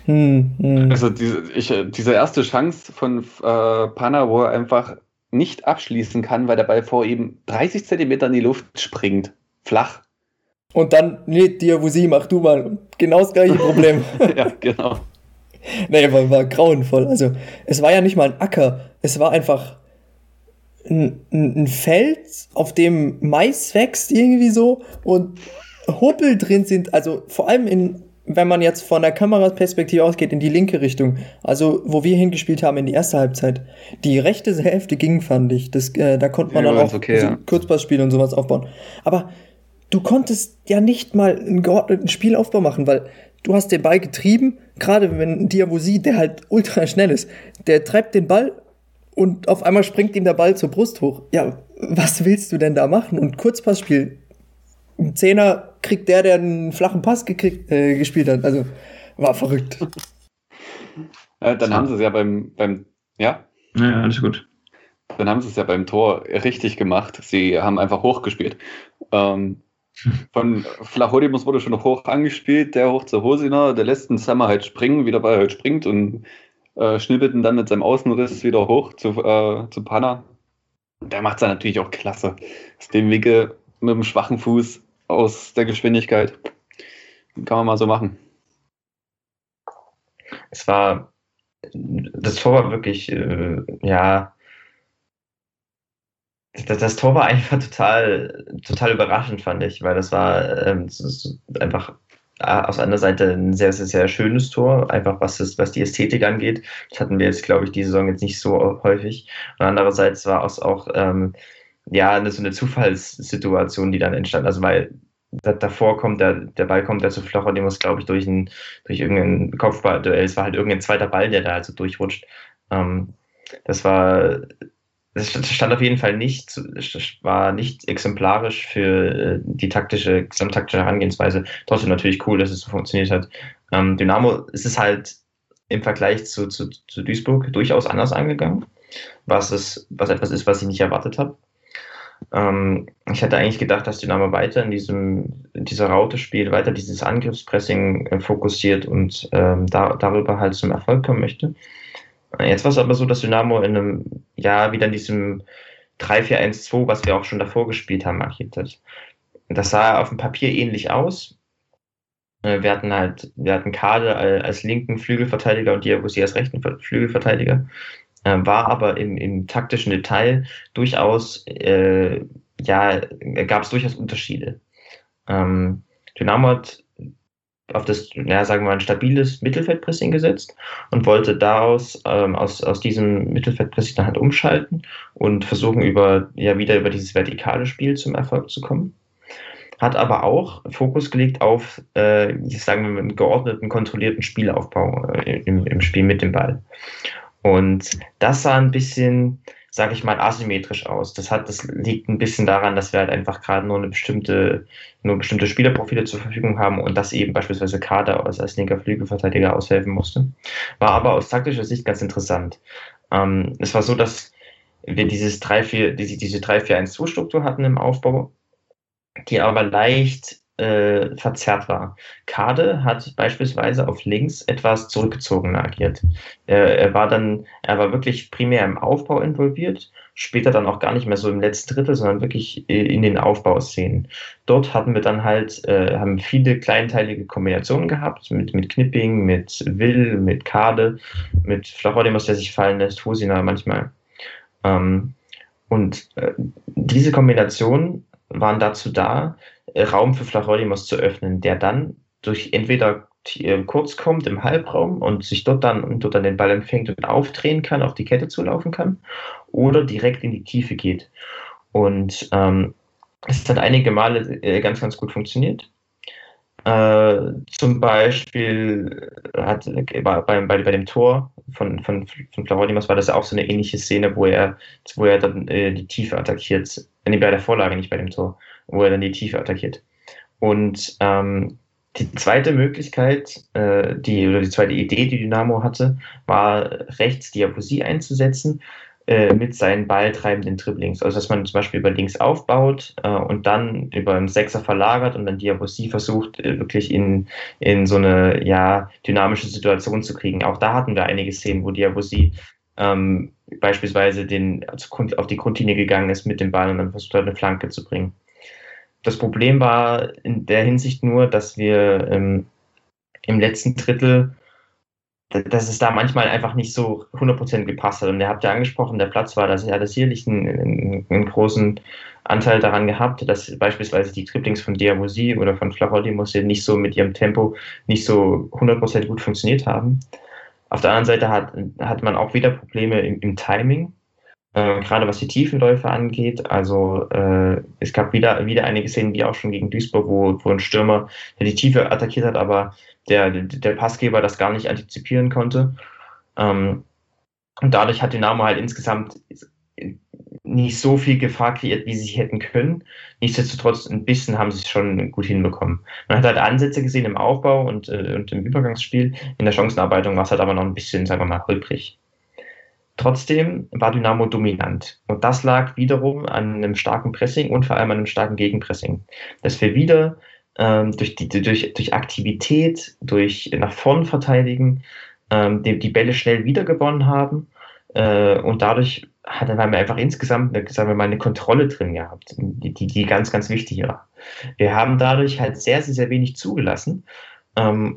hm, hm. Also diese, ich, äh, diese erste Chance von äh, Panna, wo er einfach nicht abschließen kann, weil der Ball vor ihm 30 Zentimeter in die Luft springt. Flach. Und dann, nee, dir, wo sie, mach du mal. Genau das gleiche Problem. ja, genau. Nee, war, war grauenvoll. Also, es war ja nicht mal ein Acker. Es war einfach ein, ein Feld, auf dem Mais wächst irgendwie so und Huppel drin sind. Also, vor allem in wenn man jetzt von der Kameraperspektive ausgeht, in die linke Richtung, also wo wir hingespielt haben in die erste Halbzeit, die rechte Hälfte ging, fand ich. Das, äh, da konnte man ja, dann auch okay, so ja. Kurzpassspiel und sowas aufbauen. Aber du konntest ja nicht mal einen geordneten Spielaufbau machen, weil du hast den Ball getrieben, gerade wenn Diabosi, der halt ultra schnell ist, der treibt den Ball und auf einmal springt ihm der Ball zur Brust hoch. Ja, was willst du denn da machen? Und Kurzpassspiel, ein Zehner kriegt der, der einen flachen Pass gekriegt, äh, gespielt hat. Also war verrückt. Äh, dann haben sie es ja beim, beim ja? Ja, alles gut. Dann haben sie es ja beim Tor richtig gemacht. Sie haben einfach hochgespielt. Ähm, von Flachodimus wurde schon hoch angespielt, der hoch zur Hosina, der lässt den Sammer halt springen, wie der Ball halt springt und äh, schnippelt ihn dann mit seinem Außenriss wieder hoch zu, äh, zu Panna. Der macht es dann natürlich auch klasse. Aus dem Winkel mit dem schwachen Fuß aus der Geschwindigkeit. Kann man mal so machen. Es war, das Tor war wirklich, äh, ja, das, das, Tor war einfach total, total überraschend, fand ich, weil das war ähm, einfach äh, aus einer Seite ein sehr, sehr, sehr schönes Tor, einfach was, das, was die Ästhetik angeht. Das hatten wir jetzt, glaube ich, die Saison jetzt nicht so häufig. Und andererseits war es auch, ähm, ja, eine, so eine Zufallssituation, die dann entstand. Also weil da, davor kommt der, der Ball kommt ja zu Flocher, dem muss, glaube ich, durch, ein, durch irgendein Kopfballduell. Es war halt irgendein zweiter Ball, der da also durchrutscht. Ähm, das war, das stand auf jeden Fall nicht, war nicht exemplarisch für äh, die taktische, gesamttaktische Herangehensweise. Trotzdem natürlich cool, dass es so funktioniert hat. Ähm, Dynamo ist es halt im Vergleich zu, zu, zu Duisburg durchaus anders angegangen, was, es, was etwas ist, was ich nicht erwartet habe. Ähm, ich hätte eigentlich gedacht, dass Dynamo weiter in diesem in dieser Raute spielt, weiter dieses Angriffspressing äh, fokussiert und ähm, da, darüber halt zum Erfolg kommen möchte. Jetzt war es aber so, dass Dynamo in einem, ja, wieder in diesem 3-4-1-2, was wir auch schon davor gespielt haben, markiert hat. Das sah auf dem Papier ähnlich aus. Äh, wir hatten halt, wir hatten Kade als linken Flügelverteidiger und Diabusi als rechten Flügelverteidiger. Äh, war aber im, im taktischen Detail durchaus, äh, ja, gab es durchaus Unterschiede. Ähm, Dynamo hat auf das, ja, sagen wir mal, ein stabiles Mittelfeldpressing gesetzt und wollte daraus, ähm, aus, aus diesem Mittelfeldpressing dann halt umschalten und versuchen, über, ja, wieder über dieses vertikale Spiel zum Erfolg zu kommen. Hat aber auch Fokus gelegt auf, äh, sagen wir mal, einen geordneten, kontrollierten Spielaufbau äh, im, im Spiel mit dem Ball. Und das sah ein bisschen, sage ich mal, asymmetrisch aus. Das hat, das liegt ein bisschen daran, dass wir halt einfach gerade nur eine bestimmte, nur bestimmte Spielerprofile zur Verfügung haben und das eben beispielsweise Kader als, als linker Flügelverteidiger aushelfen musste. War aber aus taktischer Sicht ganz interessant. Ähm, es war so, dass wir dieses 3-4, diese, diese 3-4-1-2-Struktur hatten im Aufbau, die aber leicht äh, verzerrt war. Kade hat beispielsweise auf links etwas zurückgezogen agiert. Er, er, war dann, er war wirklich primär im Aufbau involviert, später dann auch gar nicht mehr so im letzten Drittel, sondern wirklich in den Aufbauszenen. Dort hatten wir dann halt, äh, haben viele kleinteilige Kombinationen gehabt, mit, mit Knipping, mit Will, mit Kade, mit Flachodimus, der sich fallen lässt, Husina manchmal. Ähm, und äh, diese Kombination waren dazu da, äh, Raum für Flachodimus zu öffnen, der dann durch entweder äh, kurz kommt im Halbraum und sich dort dann, und dort dann den Ball empfängt und aufdrehen kann, auf die Kette zulaufen kann, oder direkt in die Tiefe geht. Und ähm, es hat einige Male äh, ganz, ganz gut funktioniert. Äh, zum Beispiel hat bei, bei, bei dem Tor von, von, von Florodimas war das auch so eine ähnliche Szene, wo er, wo er dann äh, die Tiefe attackiert. Nee, bei der Vorlage, nicht bei dem Tor wo er dann die Tiefe attackiert. Und ähm, die zweite Möglichkeit, äh, die, oder die zweite Idee, die Dynamo hatte, war rechts Diaposie einzusetzen, äh, mit seinen balltreibenden Dribblings. Also dass man zum Beispiel über links aufbaut äh, und dann über einen Sechser verlagert und dann Diabosi versucht, äh, wirklich in, in so eine ja, dynamische Situation zu kriegen. Auch da hatten wir einige Szenen, wo Diabosi ähm, beispielsweise den, auf die Grundlinie gegangen ist mit dem Ball und dann versucht hat, eine Flanke zu bringen. Das Problem war in der Hinsicht nur, dass wir ähm, im letzten Drittel dass es da manchmal einfach nicht so 100% gepasst hat. Und ihr habt ja angesprochen, der Platz war, dass er hat sicherlich einen, einen, einen, großen Anteil daran gehabt, dass beispielsweise die Triplings von Diabosi oder von Flarodimos nicht so mit ihrem Tempo nicht so 100% gut funktioniert haben. Auf der anderen Seite hat, hat man auch wieder Probleme im, im Timing, äh, gerade was die Tiefenläufe angeht. Also äh, es gab wieder, wieder einige Szenen, wie auch schon gegen Duisburg, wo, wo ein Stürmer, der die Tiefe attackiert hat, aber der, der Passgeber das gar nicht antizipieren konnte. Ähm, und dadurch hat Dynamo halt insgesamt nicht so viel Gefahr kreiert, wie sie hätten können. Nichtsdestotrotz, ein bisschen haben sie es schon gut hinbekommen. Man hat halt Ansätze gesehen im Aufbau und, äh, und im Übergangsspiel. In der Chancenarbeitung war es halt aber noch ein bisschen, sagen wir mal, holprig. Trotzdem war Dynamo dominant. Und das lag wiederum an einem starken Pressing und vor allem an einem starken Gegenpressing. Dass wir wieder ähm, durch, die, durch, durch Aktivität, durch nach vorn verteidigen, ähm, die, die Bälle schnell wiedergewonnen haben äh, und dadurch hat dann einfach insgesamt eine, sagen wir mal, eine Kontrolle drin gehabt, die, die, ganz, ganz wichtig war. Wir haben dadurch halt sehr, sehr, sehr wenig zugelassen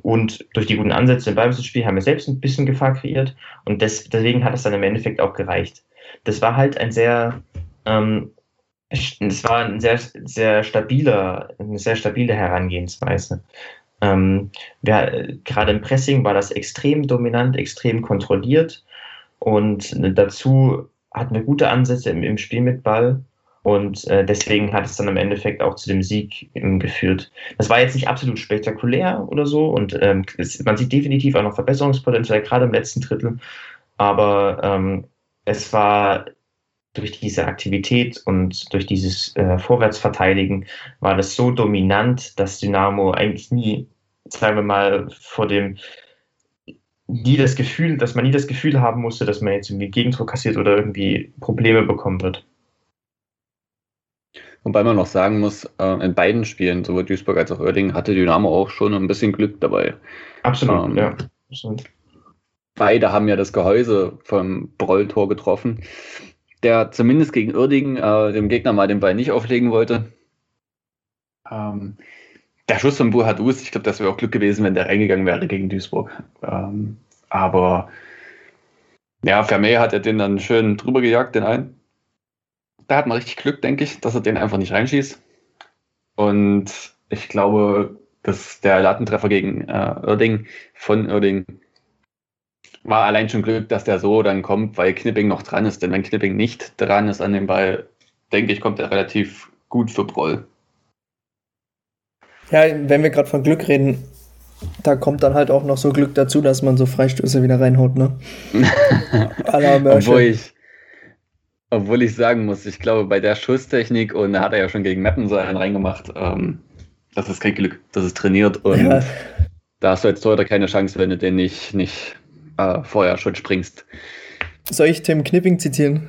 und durch die guten Ansätze im Ballbesitzspiel haben wir selbst ein bisschen Gefahr kreiert und des, deswegen hat es dann im Endeffekt auch gereicht. Das war halt ein sehr ähm, es war ein sehr, sehr stabiler, eine sehr stabile Herangehensweise. Ähm, wir, gerade im Pressing war das extrem dominant, extrem kontrolliert und dazu hatten wir gute Ansätze im, im Spiel mit Ball und äh, deswegen hat es dann im Endeffekt auch zu dem Sieg ähm, geführt. Das war jetzt nicht absolut spektakulär oder so und ähm, es, man sieht definitiv auch noch Verbesserungspotenzial, gerade im letzten Drittel, aber ähm, es war durch diese Aktivität und durch dieses äh, Vorwärtsverteidigen war das so dominant, dass Dynamo eigentlich nie, sagen wir mal, vor dem nie das Gefühl, dass man nie das Gefühl haben musste, dass man jetzt irgendwie Gegentor kassiert oder irgendwie Probleme bekommen wird. Wobei man noch sagen muss, äh, in beiden Spielen, sowohl Duisburg als auch Oerding, hatte Dynamo auch schon ein bisschen Glück dabei. Absolut, ähm, ja. Absolut. Beide haben ja das Gehäuse vom Brolltor getroffen der zumindest gegen Uerdingen äh, dem Gegner mal den Ball nicht auflegen wollte. Ähm, der Schuss von Buhadus, ich glaube, das wäre auch Glück gewesen, wenn der reingegangen wäre gegen Duisburg. Ähm, aber ja, Vermey hat er den dann schön drüber gejagt, den einen. Da hat man richtig Glück, denke ich, dass er den einfach nicht reinschießt. Und ich glaube, dass der Lattentreffer gegen äh, von Oerding war allein schon Glück, dass der so dann kommt, weil Knipping noch dran ist. Denn wenn Knipping nicht dran ist an dem Ball, denke ich, kommt er relativ gut für Broll. Ja, wenn wir gerade von Glück reden, da kommt dann halt auch noch so Glück dazu, dass man so Freistöße wieder reinhaut, ne? obwohl ich, obwohl ich sagen muss, ich glaube, bei der Schusstechnik, und da hat er ja schon gegen Meppen so einen reingemacht, ähm, das ist kein Glück, das ist trainiert und ja. da hast du jetzt heute keine Chance, wenn du den nicht, nicht äh, vorher schon springst. Soll ich Tim Knipping zitieren?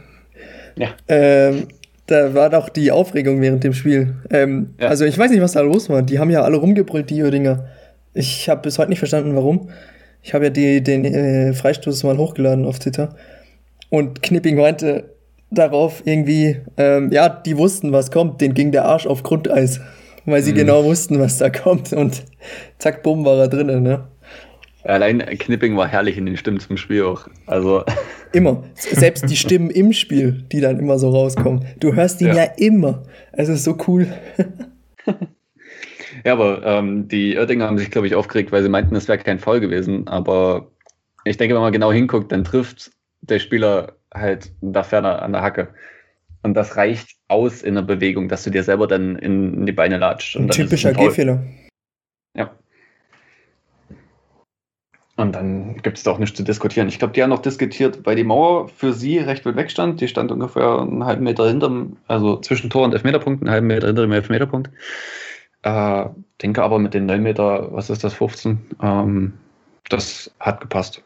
Ja. Ähm, da war doch die Aufregung während dem Spiel. Ähm, ja. Also ich weiß nicht, was da los war. Die haben ja alle rumgebrüllt, die Dinger. Ich habe bis heute nicht verstanden, warum. Ich habe ja die, den äh, Freistoß mal hochgeladen auf Twitter. Und Knipping meinte darauf irgendwie, ähm, ja, die wussten, was kommt. Den ging der Arsch auf Grundeis. Weil sie mhm. genau wussten, was da kommt. Und zack, bumm, war er drinnen, ne? Allein Knipping war herrlich in den Stimmen zum Spiel auch. Also. Immer. Selbst die Stimmen im Spiel, die dann immer so rauskommen. Du hörst ihn ja, ja immer. Es ist so cool. ja, aber ähm, die Oerdinger haben sich, glaube ich, aufgeregt, weil sie meinten, es wäre kein Foul gewesen. Aber ich denke, wenn man genau hinguckt, dann trifft der Spieler halt da ferner an der Hacke. Und das reicht aus in der Bewegung, dass du dir selber dann in, die Beine latscht. Ein typischer Gehfehler. Ja. Und dann gibt es doch nichts zu diskutieren. Ich glaube, die haben noch diskutiert, weil die Mauer für sie recht weit weg stand. Die stand ungefähr einen halben Meter hinter also zwischen Tor und Elfmeterpunkt, einen halben Meter hinter dem Elfmeterpunkt. Äh, denke aber mit den 9 Meter, was ist das, 15, ähm, das hat gepasst.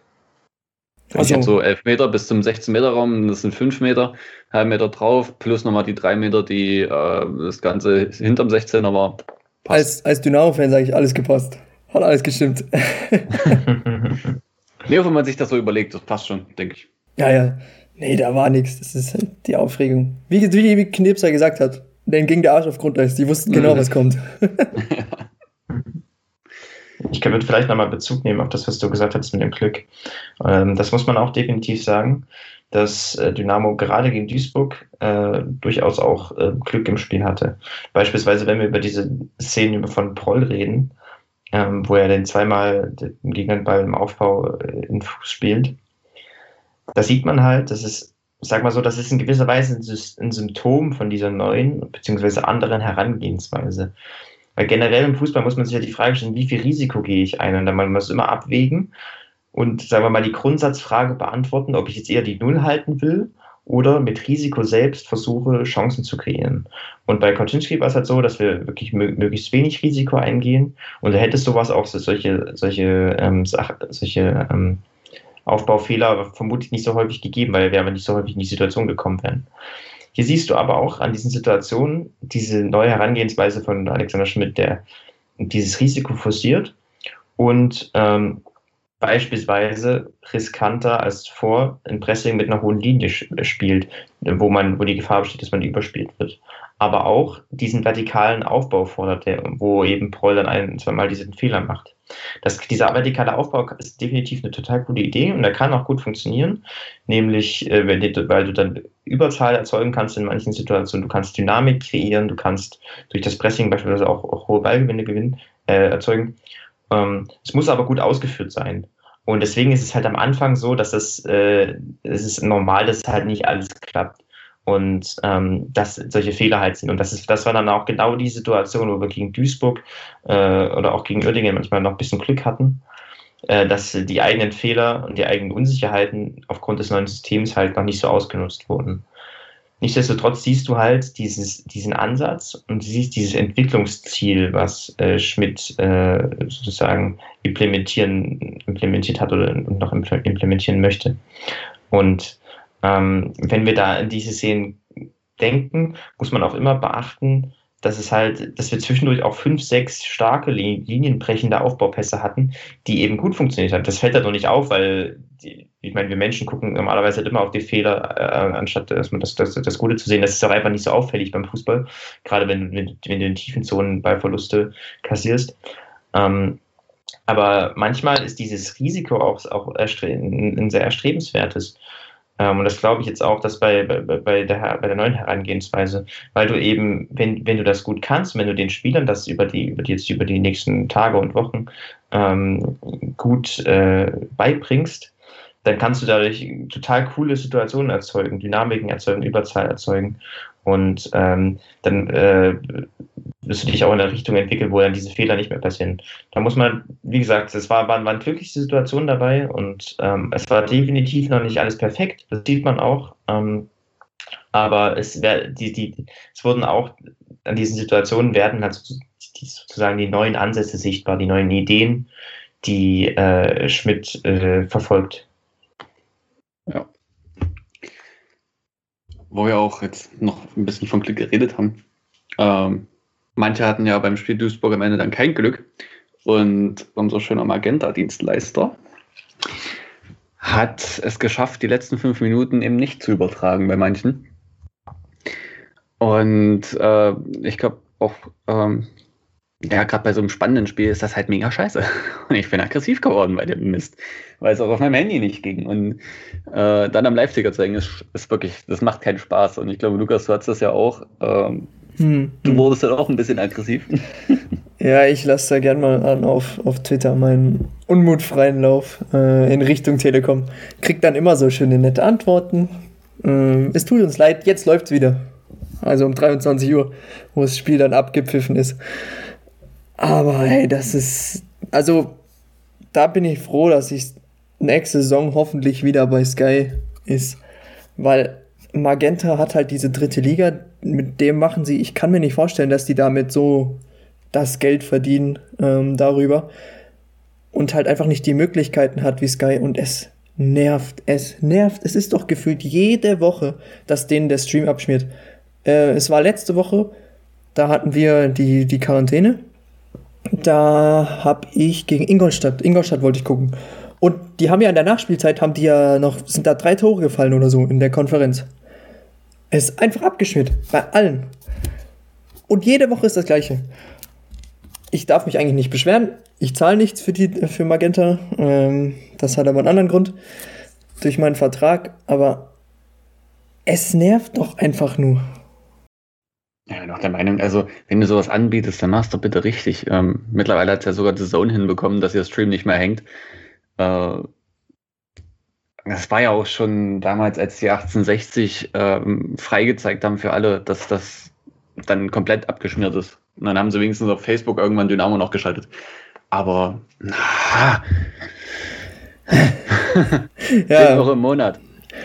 Also, ich habe so elf Meter bis zum 16 Meter Raum, das sind fünf Meter, halb Meter drauf, plus nochmal die drei Meter, die äh, das Ganze hinterm 16er war. Als, als Dynamo-Fan sage ich, alles gepasst. Hat alles gestimmt. nee, wenn man sich das so überlegt, das passt schon, denke ich. Ja, ja. Nee, da war nichts. Das ist halt die Aufregung. Wie, wie, wie Knipser gesagt hat, denen ging der Arsch auf Grundeis. Die wussten genau, was kommt. ich kann vielleicht nochmal Bezug nehmen auf das, was du gesagt hast mit dem Glück. Ähm, das muss man auch definitiv sagen, dass äh, Dynamo gerade gegen Duisburg äh, durchaus auch äh, Glück im Spiel hatte. Beispielsweise, wenn wir über diese Szenen von Proll reden, ähm, wo er den zweimal den Gegenball im Aufbau äh, in Fuß spielt, da sieht man halt, dass es sag mal so, das ist in gewisser Weise ein Symptom von dieser neuen bzw. anderen Herangehensweise. Weil generell im Fußball muss man sich ja die Frage stellen, wie viel Risiko gehe ich ein? Und dann muss man immer abwägen und, sagen wir mal, die Grundsatzfrage beantworten, ob ich jetzt eher die Null halten will oder mit Risiko selbst versuche, Chancen zu kreieren. Und bei Koczynski war es halt so, dass wir wirklich möglichst wenig Risiko eingehen. Und da hätte es sowas auch solche, solche, ähm, solche ähm, Aufbaufehler vermutlich nicht so häufig gegeben, weil wir aber nicht so häufig in die Situation gekommen wären. Hier siehst du aber auch an diesen Situationen diese neue Herangehensweise von Alexander Schmidt, der dieses Risiko forciert und ähm, beispielsweise riskanter als vor ein Pressing mit einer hohen Linie spielt, wo man, wo die Gefahr besteht, dass man überspielt wird. Aber auch diesen vertikalen Aufbau fordert, der, wo eben Proll dann ein, zweimal diesen Fehler macht. Das, dieser vertikale Aufbau ist definitiv eine total gute Idee und der kann auch gut funktionieren, nämlich äh, wenn weil du dann Überzahl erzeugen kannst in manchen Situationen, du kannst Dynamik kreieren, du kannst durch das Pressing beispielsweise auch, auch hohe Ballgewinne gewinnen, äh, erzeugen. Ähm, es muss aber gut ausgeführt sein. Und deswegen ist es halt am Anfang so, dass das, äh, es ist normal, dass halt nicht alles klappt und ähm, dass solche Fehler halt sind. Und das ist, das war dann auch genau die Situation, wo wir gegen Duisburg äh, oder auch gegen Uerdingen manchmal noch ein bisschen Glück hatten, äh, dass die eigenen Fehler und die eigenen Unsicherheiten aufgrund des neuen Systems halt noch nicht so ausgenutzt wurden. Nichtsdestotrotz siehst du halt dieses, diesen Ansatz und siehst dieses Entwicklungsziel, was äh, Schmidt äh, sozusagen implementieren, implementiert hat oder noch implementieren möchte. Und ähm, wenn wir da in diese Szenen denken, muss man auch immer beachten, dass es halt, dass wir zwischendurch auch fünf, sechs starke linienbrechende Aufbaupässe hatten, die eben gut funktioniert haben. Das fällt halt noch nicht auf, weil die, ich meine, wir Menschen gucken normalerweise halt immer auf die Fehler, äh, anstatt erstmal das, das, das Gute zu sehen. Das ist auch einfach nicht so auffällig beim Fußball, gerade wenn, wenn, wenn du in tiefen Zonen Ballverluste kassierst. Ähm, aber manchmal ist dieses Risiko auch, auch ein sehr erstrebenswertes. Ähm, und das glaube ich jetzt auch, dass bei, bei, bei, der, bei der neuen Herangehensweise, weil du eben, wenn, wenn du das gut kannst, wenn du den Spielern das über die, über die jetzt über die nächsten Tage und Wochen ähm, gut äh, beibringst, dann kannst du dadurch total coole Situationen erzeugen, Dynamiken erzeugen, Überzahl erzeugen. Und ähm, dann äh, wirst du dich auch in eine Richtung entwickeln, wo dann diese Fehler nicht mehr passieren. Da muss man, wie gesagt, es war, waren, waren glückliche Situationen dabei und ähm, es war definitiv noch nicht alles perfekt, das sieht man auch. Ähm, aber es, wär, die, die, es wurden auch an diesen Situationen werden halt sozusagen die neuen Ansätze sichtbar, die neuen Ideen, die äh, Schmidt äh, verfolgt. Ja. Wo wir auch jetzt noch ein bisschen vom Glück geredet haben. Ähm, Manche hatten ja beim Spiel Duisburg am Ende dann kein Glück. Und unser schöner Magenta-Dienstleister hat es geschafft, die letzten fünf Minuten eben nicht zu übertragen bei manchen. Und äh, ich glaube auch, ähm, ja, gerade bei so einem spannenden Spiel ist das halt mega scheiße. Und ich bin aggressiv geworden bei dem Mist, weil es auch auf meinem Handy nicht ging. Und äh, dann am Live-Ticker zu hängen, ist, ist wirklich, das macht keinen Spaß. Und ich glaube, Lukas, du hattest das ja auch. Ähm, hm. Du wurdest dann auch ein bisschen aggressiv. Ja, ich lasse da gern mal an auf, auf Twitter meinen unmutfreien Lauf äh, in Richtung Telekom. Kriegt dann immer so schöne nette Antworten. Äh, es tut uns leid, jetzt läuft's wieder. Also um 23 Uhr, wo das Spiel dann abgepfiffen ist. Aber hey, das ist. Also, da bin ich froh, dass ich nächste Saison hoffentlich wieder bei Sky ist. Weil Magenta hat halt diese dritte Liga, mit dem machen sie, ich kann mir nicht vorstellen, dass die damit so das Geld verdienen ähm, darüber und halt einfach nicht die Möglichkeiten hat wie Sky und es nervt. Es nervt. Es ist doch gefühlt jede Woche, dass denen der Stream abschmiert. Äh, es war letzte Woche, da hatten wir die, die Quarantäne. Da habe ich gegen Ingolstadt, Ingolstadt wollte ich gucken. Und die haben ja in der Nachspielzeit, haben die ja noch, sind da drei Tore gefallen oder so in der Konferenz. Es ist einfach abgeschmiert. Bei allen. Und jede Woche ist das gleiche. Ich darf mich eigentlich nicht beschweren. Ich zahle nichts für, die, für Magenta. Ähm, das hat aber einen anderen Grund. Durch meinen Vertrag. Aber es nervt doch einfach nur. Ja, bin auch der Meinung, also wenn du sowas anbietest, dann machst du bitte richtig. Ähm, mittlerweile hat es ja sogar The Zone hinbekommen, dass ihr Stream nicht mehr hängt. Äh, das war ja auch schon damals, als die 1860 ähm, freigezeigt haben für alle, dass das dann komplett abgeschmiert ist. Und dann haben sie wenigstens auf Facebook irgendwann Dynamo noch geschaltet. Aber, na. ja. Euro im Monat,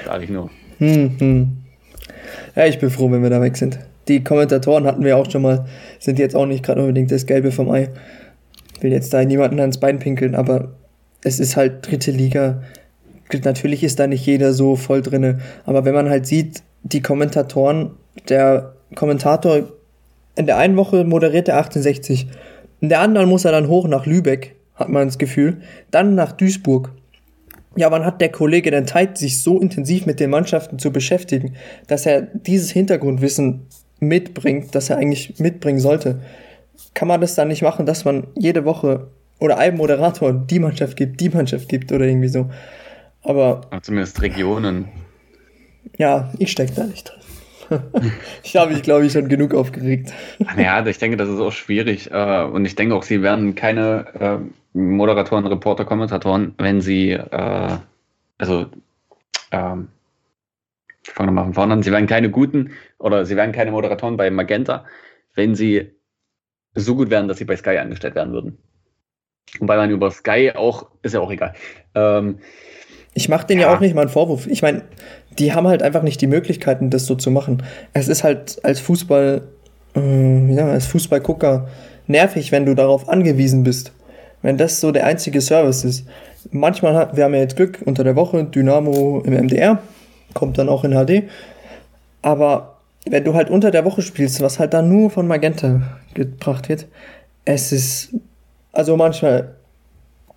sage ich nur. Hm, hm. Ja, ich bin froh, wenn wir da weg sind. Die Kommentatoren hatten wir auch schon mal, sind jetzt auch nicht gerade unbedingt das Gelbe vom Ei. Will jetzt da niemanden ans Bein pinkeln, aber es ist halt dritte Liga. Natürlich ist da nicht jeder so voll drinne, aber wenn man halt sieht, die Kommentatoren, der Kommentator in der einen Woche moderiert er 1860, in der anderen muss er dann hoch nach Lübeck, hat man das Gefühl, dann nach Duisburg. Ja, wann hat der Kollege denn Zeit, sich so intensiv mit den Mannschaften zu beschäftigen, dass er dieses Hintergrundwissen mitbringt, das er eigentlich mitbringen sollte? Kann man das dann nicht machen, dass man jede Woche oder einem Moderator die Mannschaft gibt, die Mannschaft gibt oder irgendwie so? Aber. Zumindest Regionen. Ja, ich stecke da nicht drin. ich habe mich, glaube ich, schon genug aufgeregt. Ja, ich denke, das ist auch schwierig. Äh, und ich denke auch, sie werden keine äh, Moderatoren, Reporter, Kommentatoren, wenn sie, äh, also, ähm, ich fange nochmal von vorne an, sie werden keine guten oder sie werden keine Moderatoren bei Magenta, wenn sie so gut wären, dass sie bei Sky angestellt werden würden. Und weil man über Sky auch, ist ja auch egal. Ähm, ich mache denen ja. ja. auch nicht mal einen Vorwurf. Ich meine, die haben halt einfach nicht die Möglichkeiten, das so zu machen. Es ist halt als Fußball, äh, ja, als Fußballgucker nervig, wenn du darauf angewiesen bist. Wenn das so der einzige Service ist. Manchmal, hat, wir haben ja jetzt Glück unter der Woche, Dynamo im MDR, kommt dann auch in HD. Aber wenn du halt unter der Woche spielst, was halt dann nur von Magenta gebracht wird, es ist, also manchmal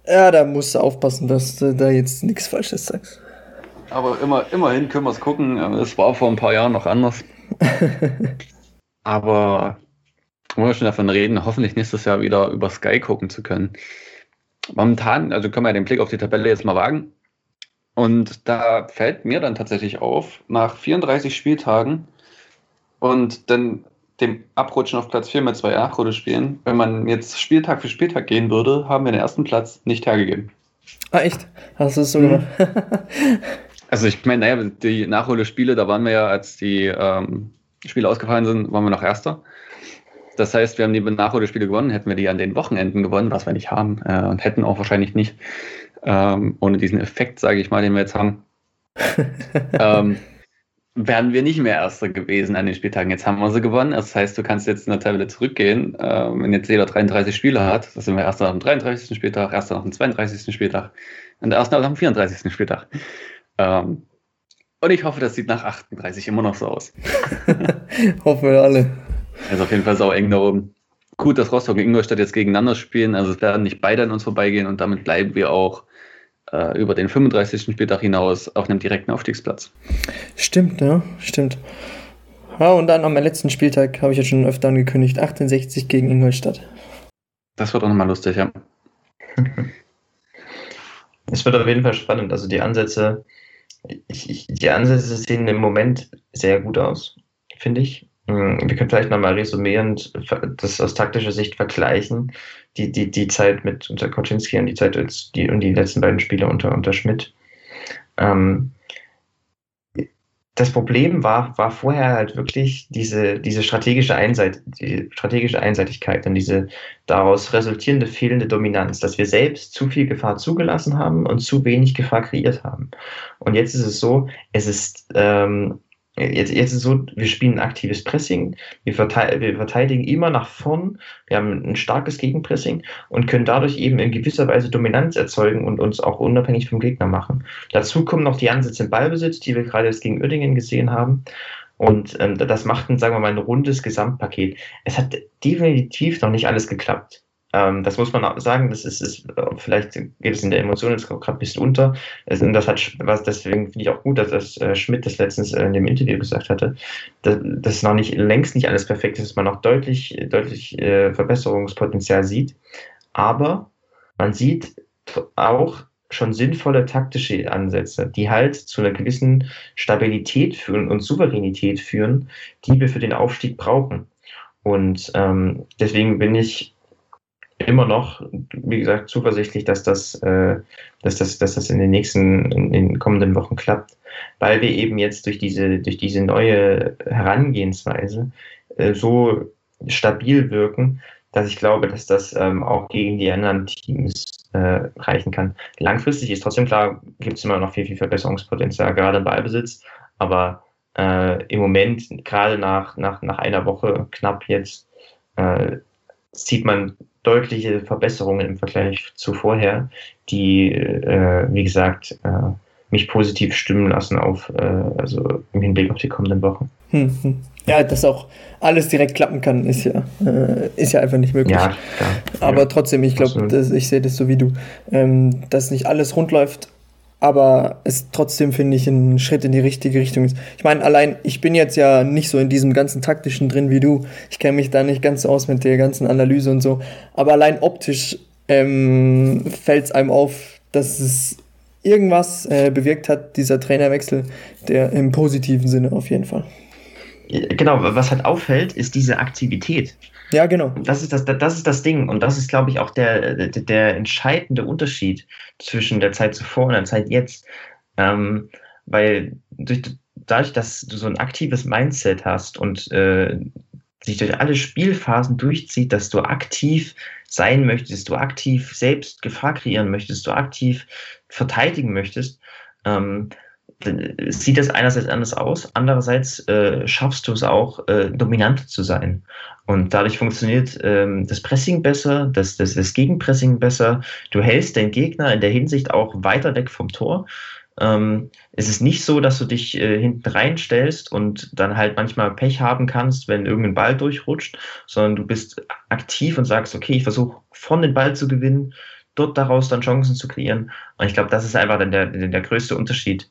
ja, da musst du aufpassen, dass du da jetzt nichts Falsches sagst. Aber immer, immerhin können wir es gucken. Es war vor ein paar Jahren noch anders. Aber wollen wir schon davon reden, hoffentlich nächstes Jahr wieder über Sky gucken zu können. Momentan, also können wir den Blick auf die Tabelle jetzt mal wagen. Und da fällt mir dann tatsächlich auf, nach 34 Spieltagen und dann dem Abrutschen auf Platz 4 mit zwei Nachrunde-Spielen, wenn man jetzt Spieltag für Spieltag gehen würde, haben wir den ersten Platz nicht hergegeben. Ah, echt? Hast du es so mhm. gemacht? also ich meine, naja, die Nachholspiele, da waren wir ja, als die ähm, Spiele ausgefallen sind, waren wir noch Erster. Das heißt, wir haben die Nachholspiele gewonnen, hätten wir die an den Wochenenden gewonnen, was wir nicht haben, äh, und hätten auch wahrscheinlich nicht, ähm, ohne diesen Effekt, sage ich mal, den wir jetzt haben. ähm, wären wir nicht mehr Erster gewesen an den Spieltagen. Jetzt haben wir sie gewonnen. Das heißt, du kannst jetzt in der Tabelle zurückgehen. Ähm, wenn jetzt jeder 33 Spiele hat, das sind wir Erster nach dem 33. Spieltag, Erster nach dem 32. Spieltag und der Erste nach dem 34. Spieltag. Ähm, und ich hoffe, das sieht nach 38 immer noch so aus. Hoffen wir alle. Also auf jeden Fall sau eng da oben. Gut, dass Rostock und Ingolstadt jetzt gegeneinander spielen. Also es werden nicht beide an uns vorbeigehen und damit bleiben wir auch äh, über den 35. Spieltag hinaus auf einem direkten Aufstiegsplatz. Stimmt, ja, stimmt. Ja, und dann am letzten Spieltag habe ich ja schon öfter angekündigt, 68 gegen Ingolstadt. Das wird auch nochmal lustig, ja. Es wird auf jeden Fall spannend. Also die Ansätze, ich, ich, die Ansätze sehen im Moment sehr gut aus, finde ich. Hm, wir können vielleicht nochmal resümierend das aus taktischer Sicht vergleichen, die, die, die Zeit mit unter Koczynski und die Zeit die, und die letzten beiden Spiele unter, unter Schmidt. Ähm, das Problem war, war vorher halt wirklich diese, diese strategische, Einseit, die strategische Einseitigkeit und diese daraus resultierende fehlende Dominanz, dass wir selbst zu viel Gefahr zugelassen haben und zu wenig Gefahr kreiert haben. Und jetzt ist es so, es ist ähm, Jetzt, jetzt ist so, wir spielen aktives Pressing, wir, verteidigen, wir verteidigen immer nach vorn, wir haben ein starkes Gegenpressing und können dadurch eben in gewisser Weise Dominanz erzeugen und uns auch unabhängig vom Gegner machen. Dazu kommen noch die Ansätze im Ballbesitz, die wir gerade jetzt gegen Uerdingen gesehen haben. Und ähm, das macht ein, sagen wir mal, ein rundes Gesamtpaket. Es hat definitiv noch nicht alles geklappt. Ähm, das muss man auch sagen, das ist, ist vielleicht geht es in der Emotion jetzt gerade ein bisschen unter. Es, und das hat was, deswegen finde ich auch gut, dass das äh, Schmidt das letztens äh, in dem Interview gesagt hatte, dass, dass noch nicht längst nicht alles perfekt ist, dass man noch deutlich, deutlich äh, Verbesserungspotenzial sieht. Aber man sieht auch schon sinnvolle taktische Ansätze, die halt zu einer gewissen Stabilität führen und Souveränität führen, die wir für den Aufstieg brauchen. Und ähm, deswegen bin ich immer noch, wie gesagt, zuversichtlich, dass das, äh, dass das, dass das in den nächsten, in den kommenden Wochen klappt, weil wir eben jetzt durch diese, durch diese neue Herangehensweise äh, so stabil wirken, dass ich glaube, dass das ähm, auch gegen die anderen Teams äh, reichen kann. Langfristig ist trotzdem klar, gibt es immer noch viel, viel Verbesserungspotenzial, gerade im Ballbesitz, aber äh, im Moment, gerade nach, nach, nach einer Woche knapp jetzt, äh, sieht man deutliche Verbesserungen im Vergleich zu vorher, die, äh, wie gesagt, äh, mich positiv stimmen lassen auf, äh, also im Hinblick auf die kommenden Wochen. Hm, hm. Ja, dass auch alles direkt klappen kann, ist ja, äh, ist ja einfach nicht möglich. Ja, klar. Aber ja, trotzdem, ich glaube, ich sehe das so wie du, ähm, dass nicht alles rund läuft, aber es trotzdem, finde ich, ein Schritt in die richtige Richtung ist. Ich meine, allein, ich bin jetzt ja nicht so in diesem ganzen taktischen drin wie du. Ich kenne mich da nicht ganz so aus mit der ganzen Analyse und so. Aber allein optisch ähm, fällt es einem auf, dass es irgendwas äh, bewirkt hat, dieser Trainerwechsel, der im positiven Sinne auf jeden Fall. Genau, was halt auffällt, ist diese Aktivität. Ja, genau. Das ist das, das ist das Ding. Und das ist, glaube ich, auch der, der, der entscheidende Unterschied zwischen der Zeit zuvor und der Zeit jetzt. Ähm, weil durch, dadurch, dass du so ein aktives Mindset hast und äh, sich durch alle Spielphasen durchzieht, dass du aktiv sein möchtest, du aktiv selbst Gefahr kreieren möchtest, du aktiv verteidigen möchtest, ähm, sieht das einerseits anders aus, andererseits äh, schaffst du es auch, äh, dominant zu sein. Und dadurch funktioniert ähm, das Pressing besser, das, das, das Gegenpressing besser. Du hältst den Gegner in der Hinsicht auch weiter weg vom Tor. Ähm, es ist nicht so, dass du dich äh, hinten reinstellst und dann halt manchmal Pech haben kannst, wenn irgendein Ball durchrutscht, sondern du bist aktiv und sagst, okay, ich versuche von den Ball zu gewinnen, dort daraus dann Chancen zu kreieren. Und ich glaube, das ist einfach dann der, der größte Unterschied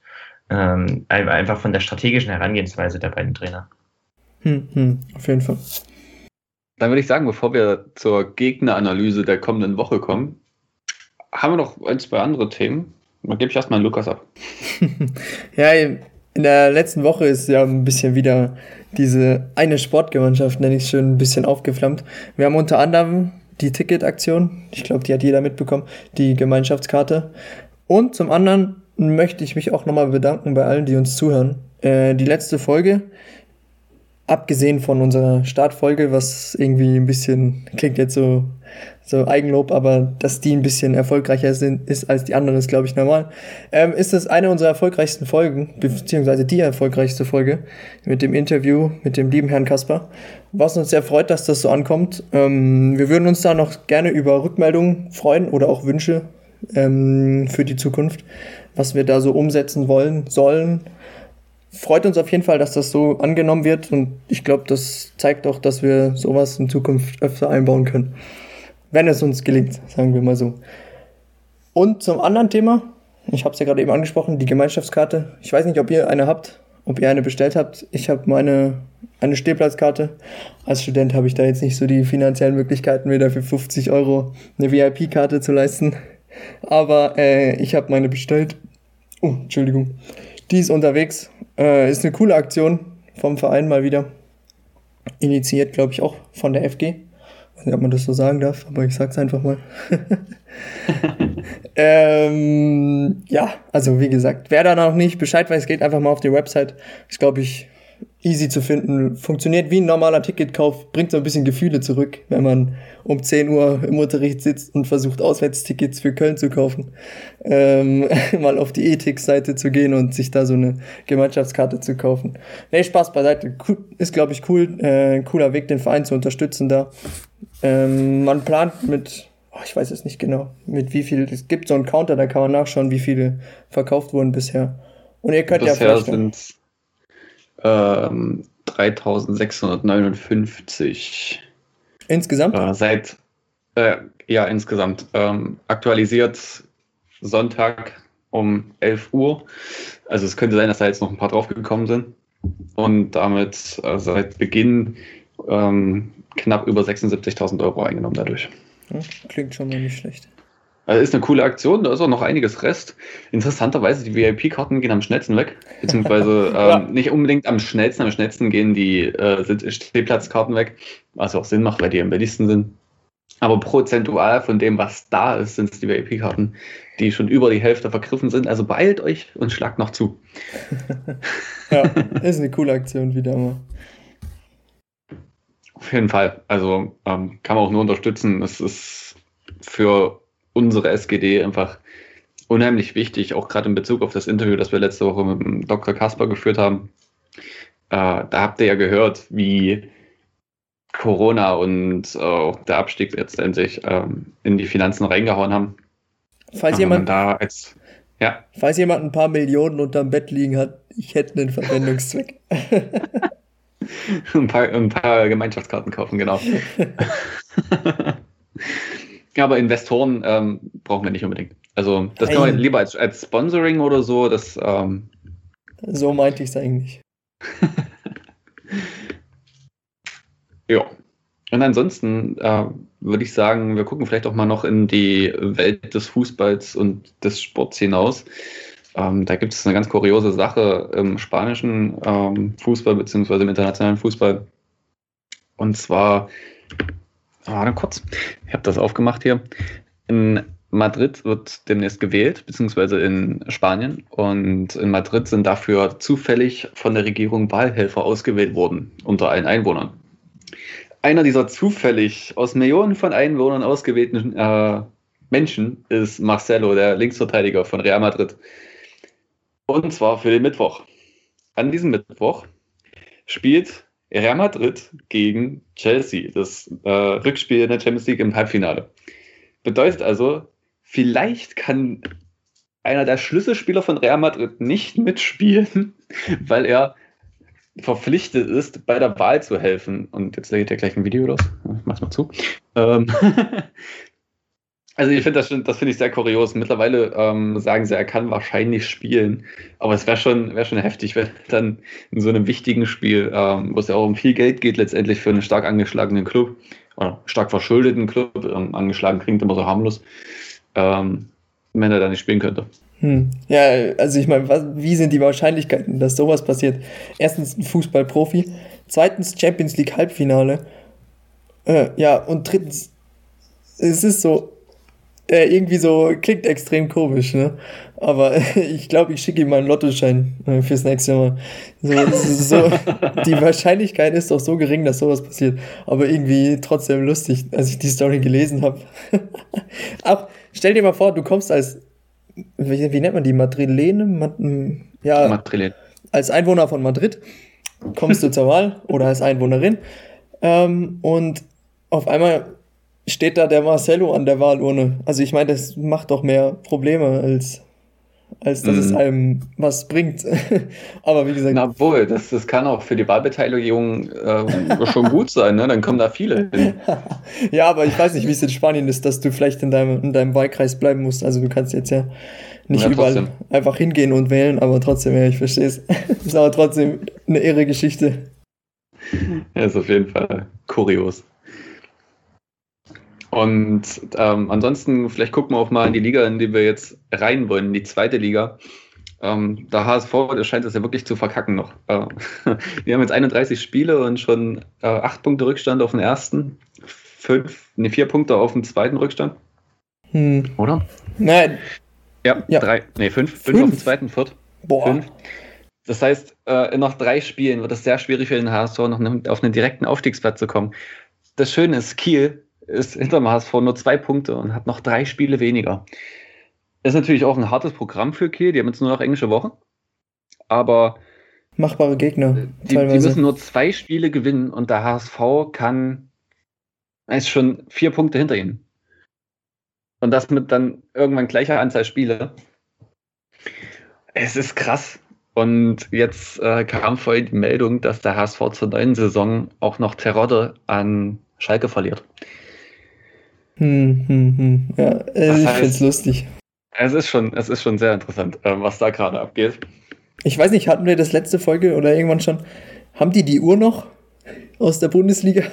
ähm, einfach von der strategischen Herangehensweise der beiden Trainer. Hm, hm, auf jeden Fall. Dann würde ich sagen, bevor wir zur Gegneranalyse der kommenden Woche kommen, haben wir noch ein, zwei andere Themen. Dann gebe ich erstmal an Lukas ab. ja, in der letzten Woche ist ja ein bisschen wieder diese eine Sportgemeinschaft, nenne ich es schön, ein bisschen aufgeflammt. Wir haben unter anderem die Ticketaktion, ich glaube, die hat jeder mitbekommen, die Gemeinschaftskarte. Und zum anderen möchte ich mich auch nochmal bedanken bei allen, die uns zuhören. Äh, die letzte Folge, abgesehen von unserer Startfolge, was irgendwie ein bisschen, klingt jetzt so, so Eigenlob, aber dass die ein bisschen erfolgreicher sind, ist als die andere, ist glaube ich normal, ähm, ist das eine unserer erfolgreichsten Folgen, beziehungsweise die erfolgreichste Folge mit dem Interview mit dem lieben Herrn Kasper. Was uns sehr freut, dass das so ankommt. Ähm, wir würden uns da noch gerne über Rückmeldungen freuen oder auch Wünsche ähm, für die Zukunft was wir da so umsetzen wollen, sollen. Freut uns auf jeden Fall, dass das so angenommen wird und ich glaube, das zeigt auch, dass wir sowas in Zukunft öfter einbauen können. Wenn es uns gelingt, sagen wir mal so. Und zum anderen Thema, ich habe es ja gerade eben angesprochen, die Gemeinschaftskarte. Ich weiß nicht, ob ihr eine habt, ob ihr eine bestellt habt. Ich habe meine eine Stehplatzkarte. Als Student habe ich da jetzt nicht so die finanziellen Möglichkeiten, mir dafür 50 Euro eine VIP-Karte zu leisten. Aber äh, ich habe meine bestellt. Oh, Entschuldigung. Die ist unterwegs. Äh, ist eine coole Aktion vom Verein mal wieder. Initiiert, glaube ich, auch von der FG. Ich weiß nicht, ob man das so sagen darf, aber ich sag's einfach mal. ähm, ja, also wie gesagt, wer da noch nicht Bescheid weiß, geht einfach mal auf die Website. Ist, glaube ich, easy zu finden. Funktioniert wie ein normaler Ticketkauf, bringt so ein bisschen Gefühle zurück, wenn man um 10 Uhr im Unterricht sitzt und versucht, Auswärtstickets für Köln zu kaufen. Ähm, mal auf die Ethik-Seite zu gehen und sich da so eine Gemeinschaftskarte zu kaufen. Nee, Spaß beiseite. Ist, glaube ich, cool. Äh, cooler Weg, den Verein zu unterstützen da. Ähm, man plant mit, oh, ich weiß es nicht genau, mit wie viel, es gibt so einen Counter, da kann man nachschauen, wie viele verkauft wurden bisher. Und ihr könnt bisher ja vielleicht... Sind ähm, 3659. Insgesamt? Äh, seit, äh, ja, insgesamt. Ähm, aktualisiert Sonntag um 11 Uhr. Also es könnte sein, dass da jetzt noch ein paar draufgekommen sind. Und damit äh, seit Beginn ähm, knapp über 76.000 Euro eingenommen dadurch. klingt schon mal nicht schlecht. Also ist eine coole Aktion, da ist auch noch einiges Rest. Interessanterweise, die VIP-Karten gehen am schnellsten weg. Beziehungsweise ähm, ja. nicht unbedingt am schnellsten, am schnellsten gehen die äh, Stehplatzkarten weg, was auch Sinn macht, weil die am billigsten sind. Aber prozentual von dem, was da ist, sind es die VIP-Karten, die schon über die Hälfte vergriffen sind. Also beeilt euch und schlagt noch zu. ja, ist eine coole Aktion wieder mal. Auf jeden Fall. Also ähm, kann man auch nur unterstützen. Es ist für unsere SGD einfach unheimlich wichtig, auch gerade in Bezug auf das Interview, das wir letzte Woche mit Dr. Kasper geführt haben. Äh, da habt ihr ja gehört, wie Corona und äh, der Abstieg letztendlich ähm, in die Finanzen reingehauen haben. Falls jemand, da als, ja. falls jemand ein paar Millionen unterm Bett liegen hat, ich hätte einen Verwendungszweck. ein, paar, ein paar Gemeinschaftskarten kaufen, genau. Ja, aber Investoren ähm, brauchen wir nicht unbedingt. Also das Nein. kann man lieber als, als Sponsoring oder so. Das, ähm so meinte ich es eigentlich. ja. Und ansonsten äh, würde ich sagen, wir gucken vielleicht auch mal noch in die Welt des Fußballs und des Sports hinaus. Ähm, da gibt es eine ganz kuriose Sache im spanischen ähm, Fußball beziehungsweise im internationalen Fußball. Und zwar Warte kurz. Ich habe das aufgemacht hier. In Madrid wird demnächst gewählt, beziehungsweise in Spanien. Und in Madrid sind dafür zufällig von der Regierung Wahlhelfer ausgewählt worden unter allen Einwohnern. Einer dieser zufällig aus Millionen von Einwohnern ausgewählten äh, Menschen ist Marcelo, der Linksverteidiger von Real Madrid. Und zwar für den Mittwoch. An diesem Mittwoch spielt Real Madrid gegen Chelsea, das äh, Rückspiel in der Champions League im Halbfinale. Bedeutet also, vielleicht kann einer der Schlüsselspieler von Real Madrid nicht mitspielen, weil er verpflichtet ist, bei der Wahl zu helfen. Und jetzt geht ja gleich ein Video los. Ich mach's mal zu. Ähm Also ich finde das, das finde ich sehr kurios. Mittlerweile ähm, sagen sie, er kann wahrscheinlich spielen, aber es wäre schon, wär schon heftig, wenn dann in so einem wichtigen Spiel, ähm, wo es ja auch um viel Geld geht, letztendlich für einen stark angeschlagenen Club oder stark verschuldeten Club, ähm, angeschlagen klingt immer so harmlos, ähm, wenn er da nicht spielen könnte. Hm. Ja, also ich meine, wie sind die Wahrscheinlichkeiten, dass sowas passiert? Erstens ein Fußballprofi, zweitens Champions League Halbfinale, äh, ja, und drittens, es ist so, äh, irgendwie so klingt extrem komisch, ne? Aber ich glaube, ich schicke ihm mal einen Lottoschein äh, fürs nächste Mal. So, so, die Wahrscheinlichkeit ist doch so gering, dass sowas passiert. Aber irgendwie trotzdem lustig, als ich die Story gelesen habe. Auch stell dir mal vor, du kommst als, wie, wie nennt man die, Madrilene? Mad, ja, Madrilene. Als Einwohner von Madrid kommst du zur Wahl oder als Einwohnerin. Ähm, und auf einmal steht da der Marcello an der Wahlurne. Also ich meine, das macht doch mehr Probleme, als, als dass mm. es mhm. einem was bringt. Aber wie gesagt. Na wohl, das, das kann auch für die Wahlbeteiligung äh, schon gut sein, ne? Dann kommen da viele hin. ja, aber ich weiß nicht, wie es in Spanien ist, dass du vielleicht in deinem, in deinem Wahlkreis bleiben musst. Also du kannst jetzt ja nicht ja, überall trotzdem. einfach hingehen und wählen, aber trotzdem, ja, ich verstehe es. ist aber trotzdem eine irre Geschichte. Ja, ist auf jeden Fall kurios. Und ähm, ansonsten, vielleicht gucken wir auch mal in die Liga, in die wir jetzt rein wollen, in die zweite Liga. Ähm, der HSV, der scheint es ja wirklich zu verkacken noch. Äh, wir haben jetzt 31 Spiele und schon äh, 8 Punkte Rückstand auf den ersten, fünf, ne, 4 Punkte auf den zweiten Rückstand. Hm. Oder? Nein. Ja, ja. drei, nee, fünf, fünf, fünf auf den zweiten, viert. Boah. Fünf. Das heißt, äh, in noch drei Spielen wird es sehr schwierig für den HSV noch auf einen direkten Aufstiegsplatz zu kommen. Das Schöne ist, Kiel ist hinter dem HSV nur zwei Punkte und hat noch drei Spiele weniger. Ist natürlich auch ein hartes Programm für Kiel. Die haben jetzt nur noch englische Woche. Aber machbare Gegner. Die, die, müssen nur zwei Spiele gewinnen und der HSV kann ist schon vier Punkte hinter ihnen. Und das mit dann irgendwann gleicher Anzahl Spiele. Es ist krass. Und jetzt äh, kam vorhin die Meldung, dass der HSV zur neuen Saison auch noch Terodde an Schalke verliert. Hm, hm, hm. Ja, äh, ich finde es lustig. Es ist schon, es ist schon sehr interessant, äh, was da gerade abgeht. Ich weiß nicht, hatten wir das letzte Folge oder irgendwann schon? Haben die die Uhr noch aus der Bundesliga?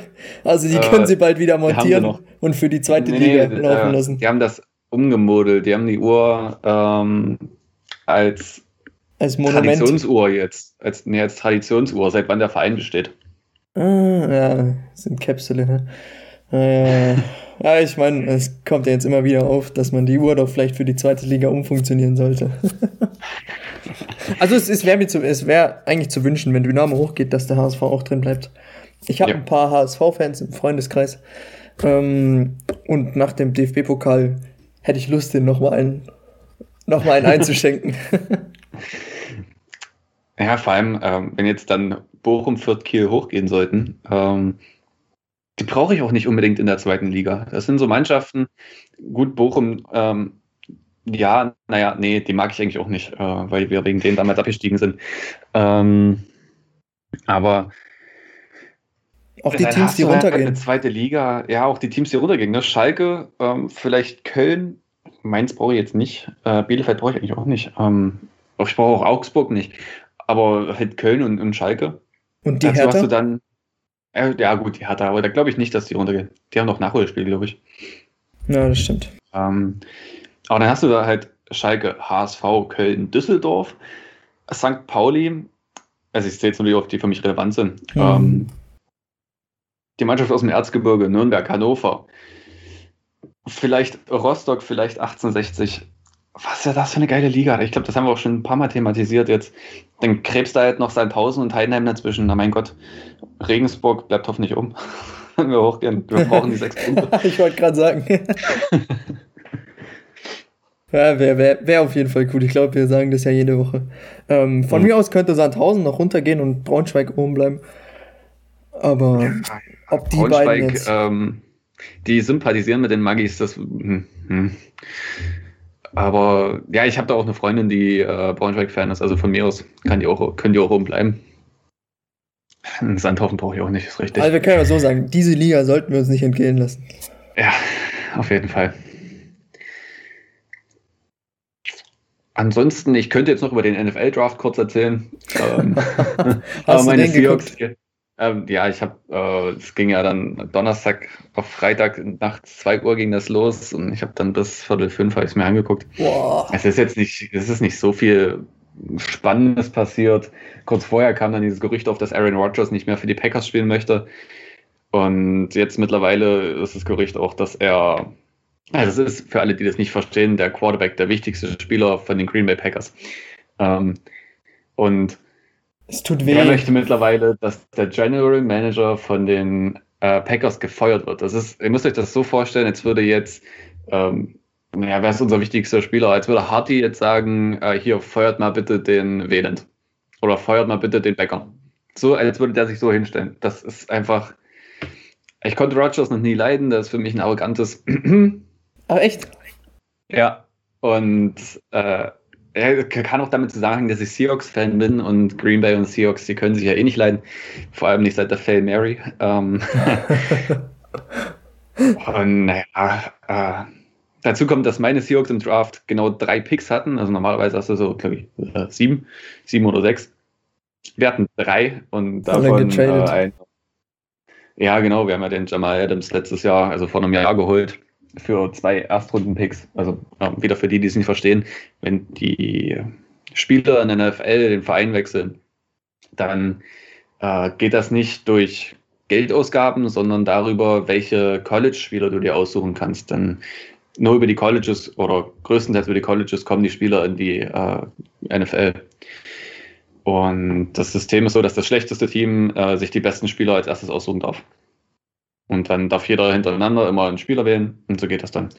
Also die können äh, sie bald wieder montieren und für die zweite nee, Liga laufen äh, lassen. Die haben das umgemodelt. Die haben die Uhr ähm, als, als Traditionsuhr jetzt. Als, nee, als Traditionsuhr, seit wann der Verein besteht. Ah, ja, sind Käpsule. Ne? Äh, ja, ich meine, es kommt ja jetzt immer wieder auf, dass man die Uhr doch vielleicht für die zweite Liga umfunktionieren sollte. also es, es wäre wär eigentlich zu wünschen, wenn Dynamo hochgeht, dass der HSV auch drin bleibt. Ich habe ja. ein paar HSV-Fans im Freundeskreis. Ähm, und nach dem DFB-Pokal hätte ich Lust, den nochmal einen, noch einen einzuschenken. ja, vor allem, ähm, wenn jetzt dann Bochum, Fürth, Kiel hochgehen sollten, ähm, die brauche ich auch nicht unbedingt in der zweiten Liga. Das sind so Mannschaften, gut, Bochum, ähm, ja, naja, nee, die mag ich eigentlich auch nicht, äh, weil wir wegen denen damals abgestiegen sind. Ähm, aber auch die Teams, die runtergehen. Halt eine zweite Liga, ja, auch die Teams, die runtergehen. Ne? Schalke, ähm, vielleicht Köln, Mainz brauche ich jetzt nicht. Äh, Bielefeld brauche ich eigentlich auch nicht. Ähm, ich brauche auch Augsburg nicht. Aber halt Köln und, und Schalke. Und die Dazu Hertha? hast du dann äh, ja, gut, die hat er, aber da glaube ich nicht, dass die runtergehen. Die haben noch Nachholspiel, glaube ich. Ja, das stimmt. Ähm, aber dann hast du da halt Schalke, HSV, Köln, Düsseldorf, St. Pauli. Also ich sehe jetzt nur die, die für mich relevant sind. Mhm. Ähm, die Mannschaft aus dem Erzgebirge, Nürnberg, Hannover. Vielleicht Rostock, vielleicht 1860 was ist ja das für eine geile Liga? Ich glaube, das haben wir auch schon ein paar Mal thematisiert jetzt. Dann krebst da halt noch Sandhausen und Heidenheim dazwischen. Na mein Gott, Regensburg bleibt hoffentlich um. Wenn wir hochgehen. Wir brauchen die sechs Punkte. ich wollte gerade sagen. ja, wäre wär, wär auf jeden Fall cool. Ich glaube, wir sagen das ja jede Woche. Ähm, von mhm. mir aus könnte Sandhausen noch runtergehen und Braunschweig oben bleiben. Aber ja, ob die Braunschweig, beiden jetzt... Ähm, die sympathisieren mit den Magis, das... Hm, hm. Aber ja, ich habe da auch eine Freundin, die äh, Braunschweig-Fan ist. Also von mir aus kann die auch, können die auch oben bleiben. Sandhaufen brauche ich auch nicht, ist richtig. Also wir können ja so sagen, diese Liga sollten wir uns nicht entgehen lassen. Ja, auf jeden Fall. Ansonsten, ich könnte jetzt noch über den NFL-Draft kurz erzählen. ähm, aber meine Seahawks, ähm, ja, ich habe, äh, es ging ja dann Donnerstag auf Freitag nachts 2 Uhr ging das los und ich habe dann bis Viertel fünf habe ich es mir angeguckt. Boah. Es ist jetzt nicht, es ist nicht so viel Spannendes passiert. Kurz vorher kam dann dieses Gerücht auf, dass Aaron Rodgers nicht mehr für die Packers spielen möchte. Und jetzt mittlerweile ist das Gerücht auch, dass er, also es ist für alle, die das nicht verstehen, der Quarterback, der wichtigste Spieler von den Green Bay Packers. Ähm, und es tut weh. Er möchte mittlerweile, dass der General Manager von den äh, Packers gefeuert wird. Das ist, ihr müsst euch das so vorstellen, als würde jetzt, ähm, naja, wer ist unser wichtigster Spieler? Als würde Harty jetzt sagen, äh, hier, feuert mal bitte den Wieland. Oder feuert mal bitte den Becker. So, als würde der sich so hinstellen. Das ist einfach. Ich konnte Rogers noch nie leiden, das ist für mich ein arrogantes. Aber echt? Ja. Und äh, kann auch damit zusammenhängen, dass ich Seahawks-Fan bin und Green Bay und Seahawks, die können sich ja eh nicht leiden. Vor allem nicht seit der Fail Mary. Ähm und naja, äh, dazu kommt, dass meine Seahawks im Draft genau drei Picks hatten. Also normalerweise hast du so, glaube ich, äh, sieben, sieben oder sechs. Wir hatten drei und davon äh, ein. Ja, genau, wir haben ja den Jamal Adams letztes Jahr, also vor einem Jahr geholt für zwei Erstrunden-Picks. Also äh, wieder für die, die es nicht verstehen, wenn die Spieler in der NFL den Verein wechseln, dann äh, geht das nicht durch Geldausgaben, sondern darüber, welche College-Spieler du dir aussuchen kannst. Dann nur über die Colleges oder größtenteils über die Colleges kommen die Spieler in die äh, NFL. Und das System ist so, dass das schlechteste Team äh, sich die besten Spieler als erstes aussuchen darf. Und dann darf jeder hintereinander immer einen Spieler wählen und so geht das dann.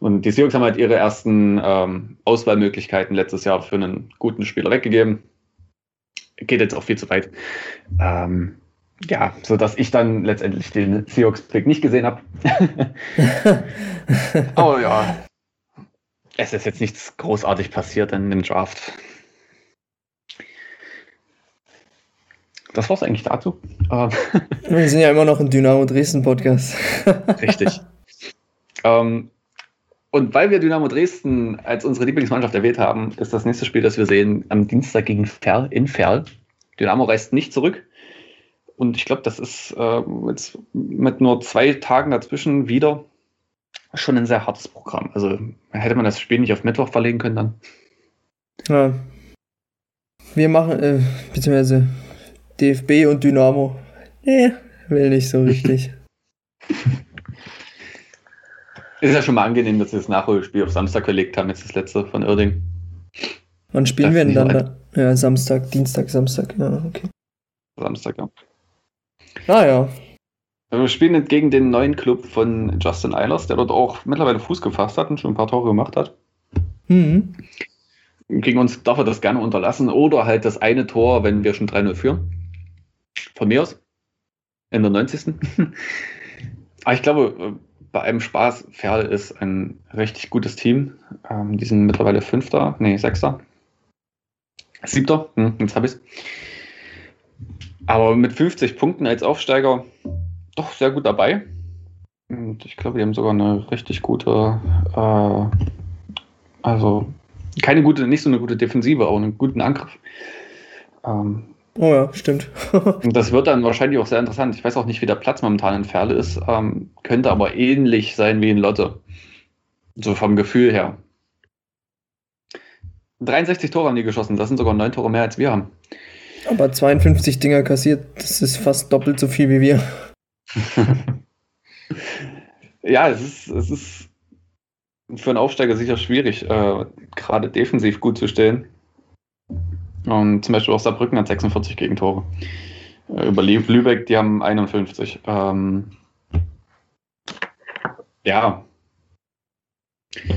Und die Seahawks haben halt ihre ersten ähm, Auswahlmöglichkeiten letztes Jahr für einen guten Spieler weggegeben. Geht jetzt auch viel zu weit. Ähm, ja, so dass ich dann letztendlich den Seahawks-Pick nicht gesehen habe. Aber ja, es ist jetzt nichts großartig passiert in dem Draft. Das war es eigentlich dazu. Ähm, Wir sind ja immer noch ein Dynamo Dresden Podcast. Richtig. ähm, und weil wir Dynamo Dresden als unsere Lieblingsmannschaft erwähnt haben, ist das nächste Spiel, das wir sehen, am Dienstag gegen Ferl in Ferl. Dynamo reist nicht zurück. Und ich glaube, das ist äh, jetzt mit nur zwei Tagen dazwischen wieder schon ein sehr hartes Programm. Also hätte man das Spiel nicht auf Mittwoch verlegen können dann. Ja. Wir machen, äh, beziehungsweise DFB und Dynamo. Nee, will nicht so richtig. Ist ja schon mal angenehm, dass sie das Nachholspiel auf Samstag verlegt haben, jetzt das letzte von Irding. Wann spielen das wir denn dann? Da? Ja, Samstag, Dienstag, Samstag, ja, okay. Samstag, ja. Ah ja. Wir spielen gegen den neuen Club von Justin Eilers, der dort auch mittlerweile Fuß gefasst hat und schon ein paar Tore gemacht hat. Mhm. Gegen uns darf er das gerne unterlassen oder halt das eine Tor, wenn wir schon 3-0 führen. Von mir aus. In der 90. Aber ich glaube, bei einem Spaß, Ferl ist ein richtig gutes Team. Ähm, die sind mittlerweile Fünfter, nee, Sechster. Siebter, hm, jetzt habe ich es. Aber mit 50 Punkten als Aufsteiger doch sehr gut dabei. Und ich glaube, die haben sogar eine richtig gute, äh, also keine gute, nicht so eine gute Defensive, aber einen guten Angriff. Ähm, oh ja, stimmt. und das wird dann wahrscheinlich auch sehr interessant. Ich weiß auch nicht, wie der Platz momentan in Ferle ist, ähm, könnte aber ähnlich sein wie in Lotte. So vom Gefühl her. 63 Tore haben die geschossen, das sind sogar neun Tore mehr als wir haben. Aber 52 Dinger kassiert, das ist fast doppelt so viel wie wir. ja, es ist, es ist für einen Aufsteiger sicher schwierig, äh, gerade defensiv gut zu stehen. Und zum Beispiel auch Saarbrücken hat 46 Gegentore. Äh, über Lübeck, die haben 51. Ähm, ja.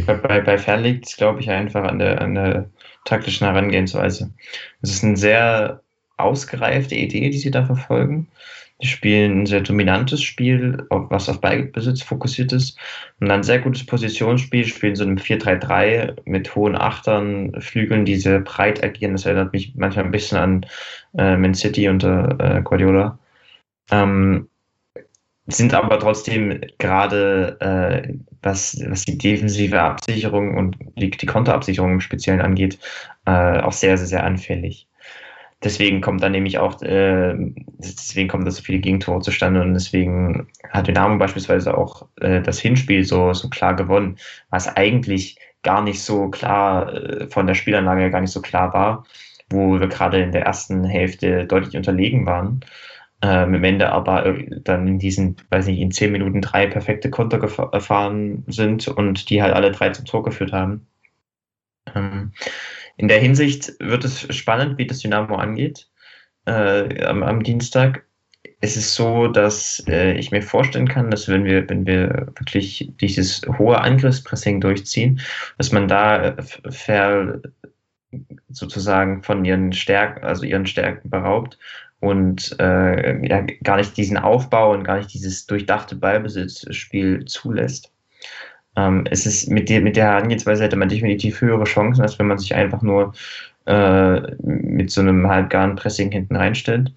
Bei, bei Fern liegt es, glaube ich, einfach an der, an der taktischen Herangehensweise. Es ist eine sehr ausgereifte Idee, die sie da verfolgen. Die spielen ein sehr dominantes Spiel, was auf Ballbesitz fokussiert ist. Und dann ein sehr gutes Positionsspiel, spielen so einem 4-3-3 mit hohen Achtern, Flügeln, die sehr breit agieren. Das erinnert mich manchmal ein bisschen an äh, Man City unter äh, Guardiola. Ähm, sind aber trotzdem gerade, äh, was, was die defensive Absicherung und die, die Konterabsicherung im Speziellen angeht, äh, auch sehr, sehr, sehr anfällig deswegen kommt dann nämlich auch, äh, deswegen kommen da so viele Gegentore zustande und deswegen hat Dynamo beispielsweise auch äh, das Hinspiel so, so klar gewonnen, was eigentlich gar nicht so klar äh, von der Spielanlage gar nicht so klar war, wo wir gerade in der ersten Hälfte deutlich unterlegen waren. Ähm, im Ende aber dann in diesen, weiß nicht, in zehn Minuten drei perfekte Konter gefahren sind und die halt alle drei zum Tor geführt haben. Ähm, in der Hinsicht wird es spannend, wie das Dynamo angeht äh, am, am, Dienstag. Es ist so, dass äh, ich mir vorstellen kann, dass wenn wir, wenn wir wirklich dieses hohe Angriffspressing durchziehen, dass man da ver, sozusagen von ihren Stärken, also ihren Stärken beraubt und äh, ja, gar nicht diesen Aufbau und gar nicht dieses durchdachte Ballbesitzspiel zulässt. Ähm, es ist mit, der, mit der Herangehensweise hätte man definitiv höhere Chancen, als wenn man sich einfach nur äh, mit so einem halbgaren Pressing hinten reinstellt.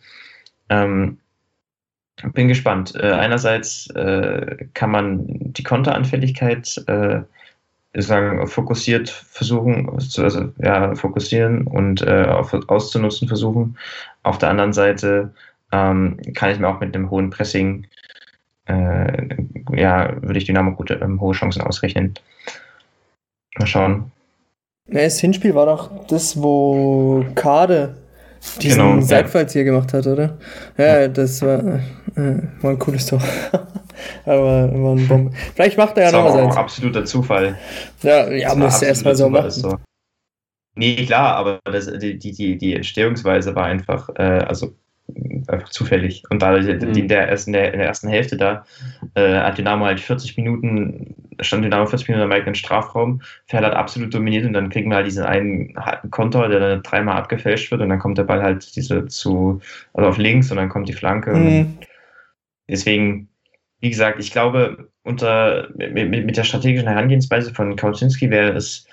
Ähm, bin gespannt. Äh, einerseits äh, kann man die Konteranfälligkeit äh, sagen, fokussiert versuchen, also ja, fokussieren und äh, auf, auszunutzen versuchen. Auf der anderen Seite ähm, kann ich mir auch mit einem hohen Pressing äh, ja, würde ich Dynamo gute, ähm, hohe Chancen ausrechnen. Mal schauen. das Hinspiel war doch das, wo Kade diesen genau, Seitfallzieher ja. gemacht hat, oder? Ja, das war, äh, war ein cooles Tor. Aber war ein Bombe. Vielleicht macht er ja noch was. Das war absoluter Zufall. Ja, ja muss erstmal so machen. So. Nee, klar, aber das, die, die, die Entstehungsweise war einfach, äh, also einfach zufällig. Und da mhm. in, der ersten, in der ersten Hälfte da äh, hat Dynamo halt 40 Minuten, stand Dynamo 40 Minuten im eigenen Strafraum, Ferl hat absolut dominiert und dann kriegen wir halt diesen einen harten Konter, der dann dreimal abgefälscht wird und dann kommt der Ball halt diese zu, also auf links und dann kommt die Flanke. Mhm. Deswegen, wie gesagt, ich glaube, unter, mit, mit der strategischen Herangehensweise von Kauczynski wäre es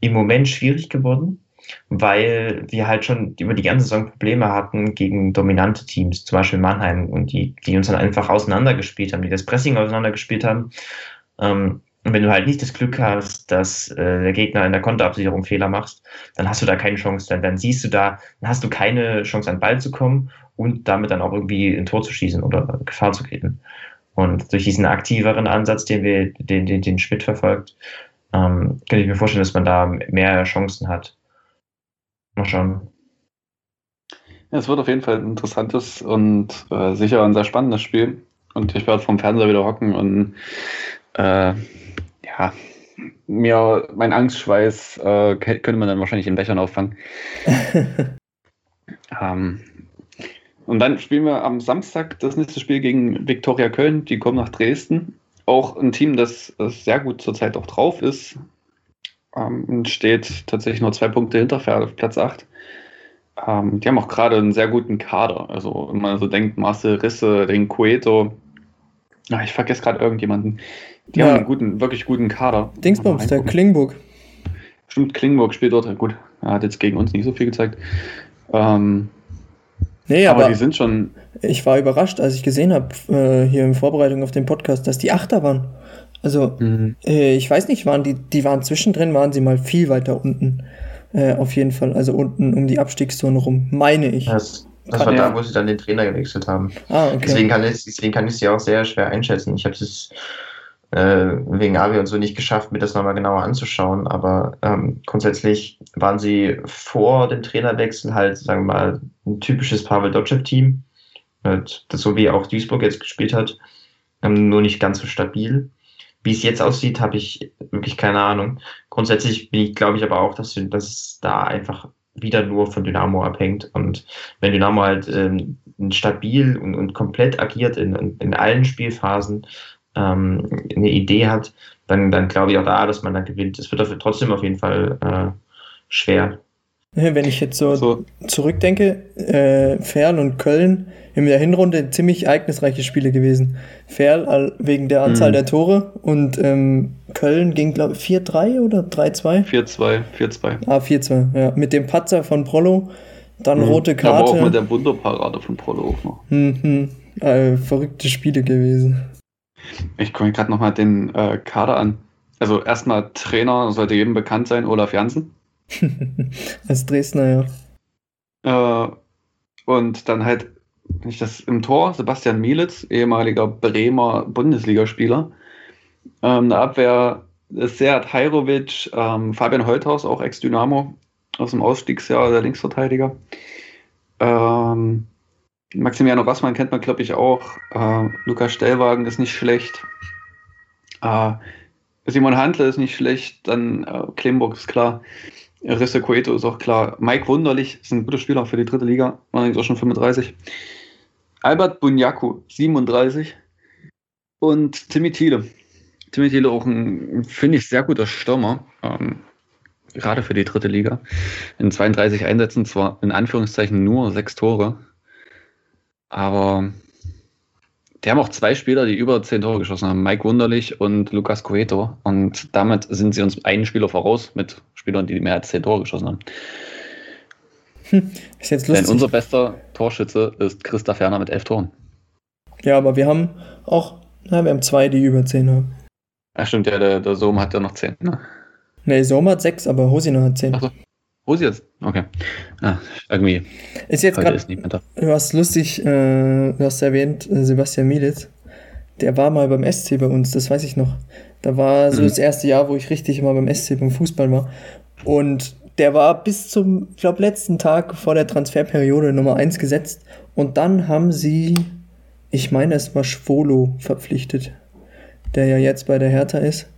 im Moment schwierig geworden, weil wir halt schon über die ganze Saison Probleme hatten gegen dominante Teams, zum Beispiel Mannheim, und die, die uns dann einfach auseinandergespielt haben, die das Pressing auseinandergespielt haben. Ähm, und wenn du halt nicht das Glück hast, dass äh, der Gegner in der Konterabsicherung Fehler macht, dann hast du da keine Chance. Dann, dann siehst du da, dann hast du keine Chance an den Ball zu kommen und damit dann auch irgendwie ein Tor zu schießen oder Gefahr zu kriegen. Und durch diesen aktiveren Ansatz, den wir, den, den, den Schmidt verfolgt, ähm, kann ich mir vorstellen, dass man da mehr Chancen hat. Mal schauen. Ja, es wird auf jeden Fall ein interessantes und äh, sicher ein sehr spannendes Spiel. Und ich werde vom Fernseher wieder hocken und äh, ja, mir mein Angstschweiß äh, könnte man dann wahrscheinlich in Bechern auffangen. ähm, und dann spielen wir am Samstag das nächste Spiel gegen Viktoria Köln. Die kommen nach Dresden. Auch ein Team, das, das sehr gut zurzeit auch drauf ist. Ähm, steht tatsächlich nur zwei Punkte hinter Pferd auf Platz 8. Ähm, die haben auch gerade einen sehr guten Kader. Also, wenn man so denkt, Marcel Risse, den Cueto. Ach, ich vergesse gerade irgendjemanden. Die ja. haben einen guten, wirklich guten Kader. Dingsbums, der Klingburg. Stimmt, Klingburg spielt dort. Gut, er hat jetzt gegen uns nicht so viel gezeigt. Ähm, Nee, aber, aber, die sind schon. Ich war überrascht, als ich gesehen habe, äh, hier in Vorbereitung auf den Podcast, dass die Achter waren. Also, mhm. äh, ich weiß nicht, waren die, die waren zwischendrin, waren sie mal viel weiter unten. Äh, auf jeden Fall. Also unten um die Abstiegszone rum, meine ich. Das, das war da, wo sie dann den Trainer gewechselt haben. Ah, okay. Deswegen kann ich, deswegen kann ich sie auch sehr schwer einschätzen. Ich habe es äh, wegen Avi und so nicht geschafft, mir das nochmal genauer anzuschauen. Aber ähm, grundsätzlich waren sie vor dem Trainerwechsel halt, sagen wir mal, ein typisches Pavel Dotschew-Team. Das so wie auch Duisburg jetzt gespielt hat, ähm, nur nicht ganz so stabil. Wie es jetzt aussieht, habe ich wirklich keine Ahnung. Grundsätzlich bin ich, glaube ich aber auch, dass, dass es da einfach wieder nur von Dynamo abhängt. Und wenn Dynamo halt ähm, stabil und, und komplett agiert in, in, allen Spielphasen, ähm, eine Idee hat, dann, dann glaube ich auch da, dass man dann gewinnt. Es wird dafür trotzdem auf jeden Fall äh, schwer. Wenn ich jetzt so, so. zurückdenke, äh, Ferl und Köln in der Hinrunde ziemlich ereignisreiche Spiele gewesen. Ferl wegen der Anzahl mhm. der Tore und ähm, Köln ging, glaube ich, 4-3 oder 3-2? 4-2, 4-2. Ah, 4-2, ja. Mit dem Patzer von Prollo, dann mhm. rote Karte. Aber auch mit der Wunderparade von Prollo auch noch. Mhm. Äh, verrückte Spiele gewesen. Ich gucke gerade nochmal den äh, Kader an. Also erstmal Trainer, sollte jedem bekannt sein, Olaf Janssen. Als Dresdner, ja. Äh, und dann halt, nicht das im Tor, Sebastian Mielitz, ehemaliger Bremer Bundesligaspieler. Ähm, eine Abwehr Seat Hajrovic, ähm, Fabian Holthaus, auch Ex-Dynamo aus dem Ausstiegsjahr, der Linksverteidiger. Ähm, Maximiliano Rossmann kennt man, glaube ich, auch. Äh, Lukas Stellwagen ist nicht schlecht. Äh, Simon Handler ist nicht schlecht. Dann äh, Klemburg ist klar. Risse Coeto ist auch klar. Mike Wunderlich ist ein guter Spieler für die dritte Liga. Allerdings auch schon 35. Albert Bunyaku, 37. Und Timmy Thiele. Timmy Thiele auch ein, finde ich, sehr guter Stürmer. Ähm, gerade für die dritte Liga. In 32 Einsätzen zwar in Anführungszeichen nur sechs Tore. Aber die haben auch zwei Spieler, die über zehn Tore geschossen haben. Mike Wunderlich und Lukas Coeto. Und damit sind sie uns einen Spieler voraus mit Spielern, die mehr als zehn Tore geschossen haben. Hm, ist jetzt lustig. Denn unser bester Torschütze ist Christa Ferner mit elf Toren. Ja, aber wir haben auch, na, wir haben zwei, die über zehn haben. Ach stimmt, ja, der, der Sohm hat ja noch zehn, ne? Ne, Sohm hat sechs, aber Hosina hat zehn. Ach so. Wo ist jetzt? Okay. Ah, irgendwie. Ist jetzt gerade. Du hast lustig, äh, du hast erwähnt, äh, Sebastian Mielitz. Der war mal beim SC bei uns, das weiß ich noch. Da war so mhm. das erste Jahr, wo ich richtig mal beim SC beim Fußball war. Und der war bis zum, ich glaube, letzten Tag vor der Transferperiode Nummer 1 gesetzt. Und dann haben sie, ich meine, es war Schwolo verpflichtet, der ja jetzt bei der Hertha ist.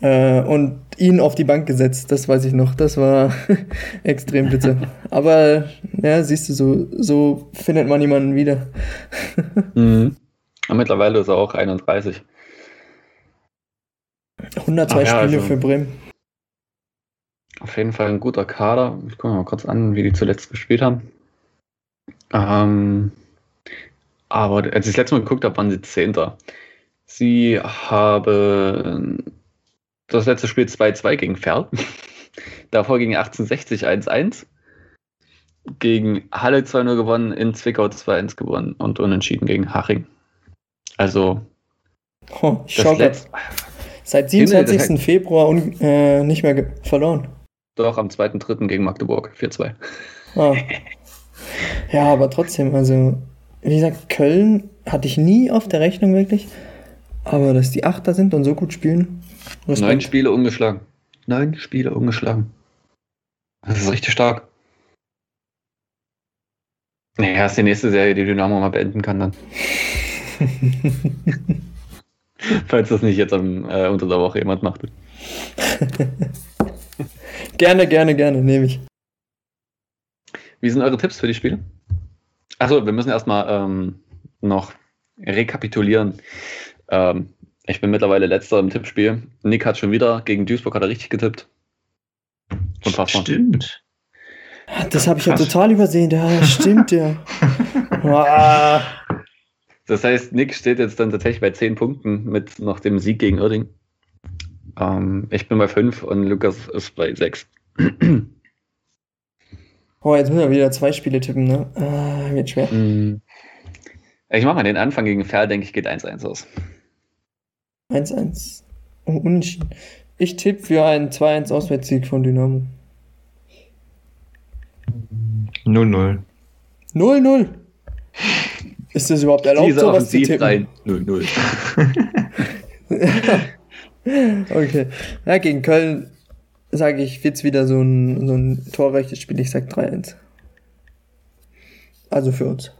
Äh, und ihn auf die Bank gesetzt, das weiß ich noch. Das war extrem bitter. Aber ja, siehst du, so, so findet man jemanden wieder. mhm. Und mittlerweile ist er auch 31. 102 ja, Spiele also, für Bremen. Auf jeden Fall ein guter Kader. Ich gucke mal kurz an, wie die zuletzt gespielt haben. Ähm, aber als ich das letzte Mal geguckt habe, waren sie Zehnter. Sie haben das letzte Spiel 2-2 gegen Ferl. Davor gegen 1860 1-1. Gegen Halle 2-0 gewonnen, in Zwickau 2-1 gewonnen und unentschieden gegen Haching. Also. Oh, ich schau Seit 27. Februar un, äh, nicht mehr verloren. Doch, am 2.3. gegen Magdeburg 4-2. Ah. Ja, aber trotzdem, also, wie gesagt, Köln hatte ich nie auf der Rechnung wirklich. Aber dass die Achter sind und so gut spielen. Respekt. Neun Spiele ungeschlagen. Neun Spiele ungeschlagen. Das ist richtig stark. Naja, ist die nächste Serie, die Dynamo mal beenden kann dann. Falls das nicht jetzt am, äh, unter der Woche jemand macht. gerne, gerne, gerne, nehme ich. Wie sind eure Tipps für die Spiele? Achso, wir müssen erstmal ähm, noch rekapitulieren. Ähm, ich bin mittlerweile letzter im Tippspiel. Nick hat schon wieder gegen Duisburg hat er richtig getippt. Unfassbar. Stimmt. Das habe ich ja total übersehen. Ja, stimmt ja. das heißt, Nick steht jetzt dann tatsächlich bei 10 Punkten mit noch dem Sieg gegen Irding. Ähm, ich bin bei 5 und Lukas ist bei 6. oh, jetzt müssen wir wieder zwei Spiele tippen, ne? Ah, wird schwer. Mm. Ich mache mal den Anfang gegen Ferl, denke ich, geht 1-1 aus. 1-1. Oh, unentschieden. Ich tippe für einen 2-1 Auswärtssieg von Dynamo. 0-0. 0-0. Ist das überhaupt erlaubt, Diese sowas zu tippen? rein. 0-0. okay. Ja, gegen Köln sage ich, wird es wieder so ein, so ein torrechtes Spiel. Ich sage 3-1. Also für uns.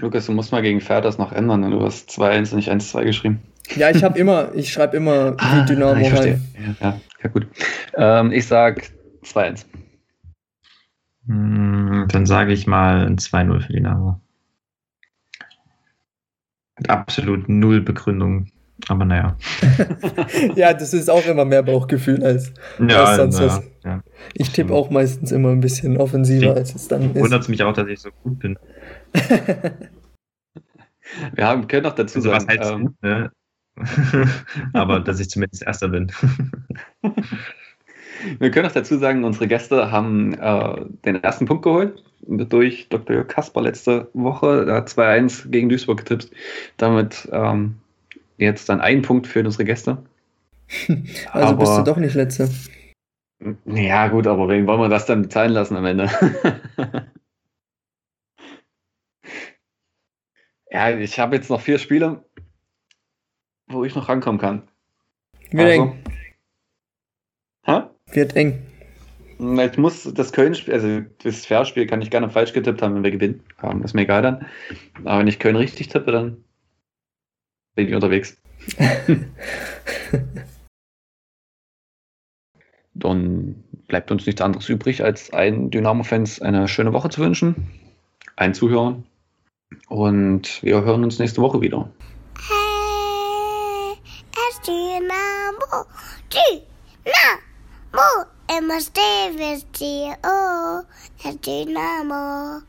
Lukas, du musst mal gegen Ferdas noch ändern. Du hast 2-1 und nicht 1-2 geschrieben. Ja, ich habe immer, ich schreibe immer ah, wie Dynamo ich verstehe. Ja, ja, gut. Ähm, ich sag 2-1. Hm, dann sage ich mal ein 2-0 für Dynamo. Mit absolut null Begründung. Aber naja. ja, das ist auch immer mehr Bauchgefühl als, ja, als sonst was. Ja, ich tippe auch meistens immer ein bisschen offensiver, als es dann ist. Wundert mich auch, dass ich so gut bin. Wir haben, können noch dazu also, sagen. Was heißt, ähm, ne? Aber dass ich zumindest Erster bin. Wir können auch dazu sagen, unsere Gäste haben äh, den ersten Punkt geholt durch Dr. Kasper letzte Woche. Er hat 2-1 gegen Duisburg getippt. Damit ähm, jetzt dann ein Punkt für unsere Gäste. Also aber, bist du doch nicht Letzte. Ja, gut, aber wen wollen wir das dann bezahlen lassen am Ende? ja, ich habe jetzt noch vier Spiele, wo ich noch rankommen kann. Wird also, eng. Hä? Wird eng. Ich muss das Köln-Spiel, also das Fair-Spiel kann ich gerne falsch getippt haben, wenn wir gewinnen. ist mir egal dann. Aber wenn ich Köln richtig tippe, dann bin ich unterwegs. Dann bleibt uns nichts anderes übrig, als allen Dynamo-Fans eine schöne Woche zu wünschen, ein Zuhören. Und wir hören uns nächste Woche wieder. Hey, es Dynamo, Dynamo, immer stehen wir dir, oh, es Dynamo.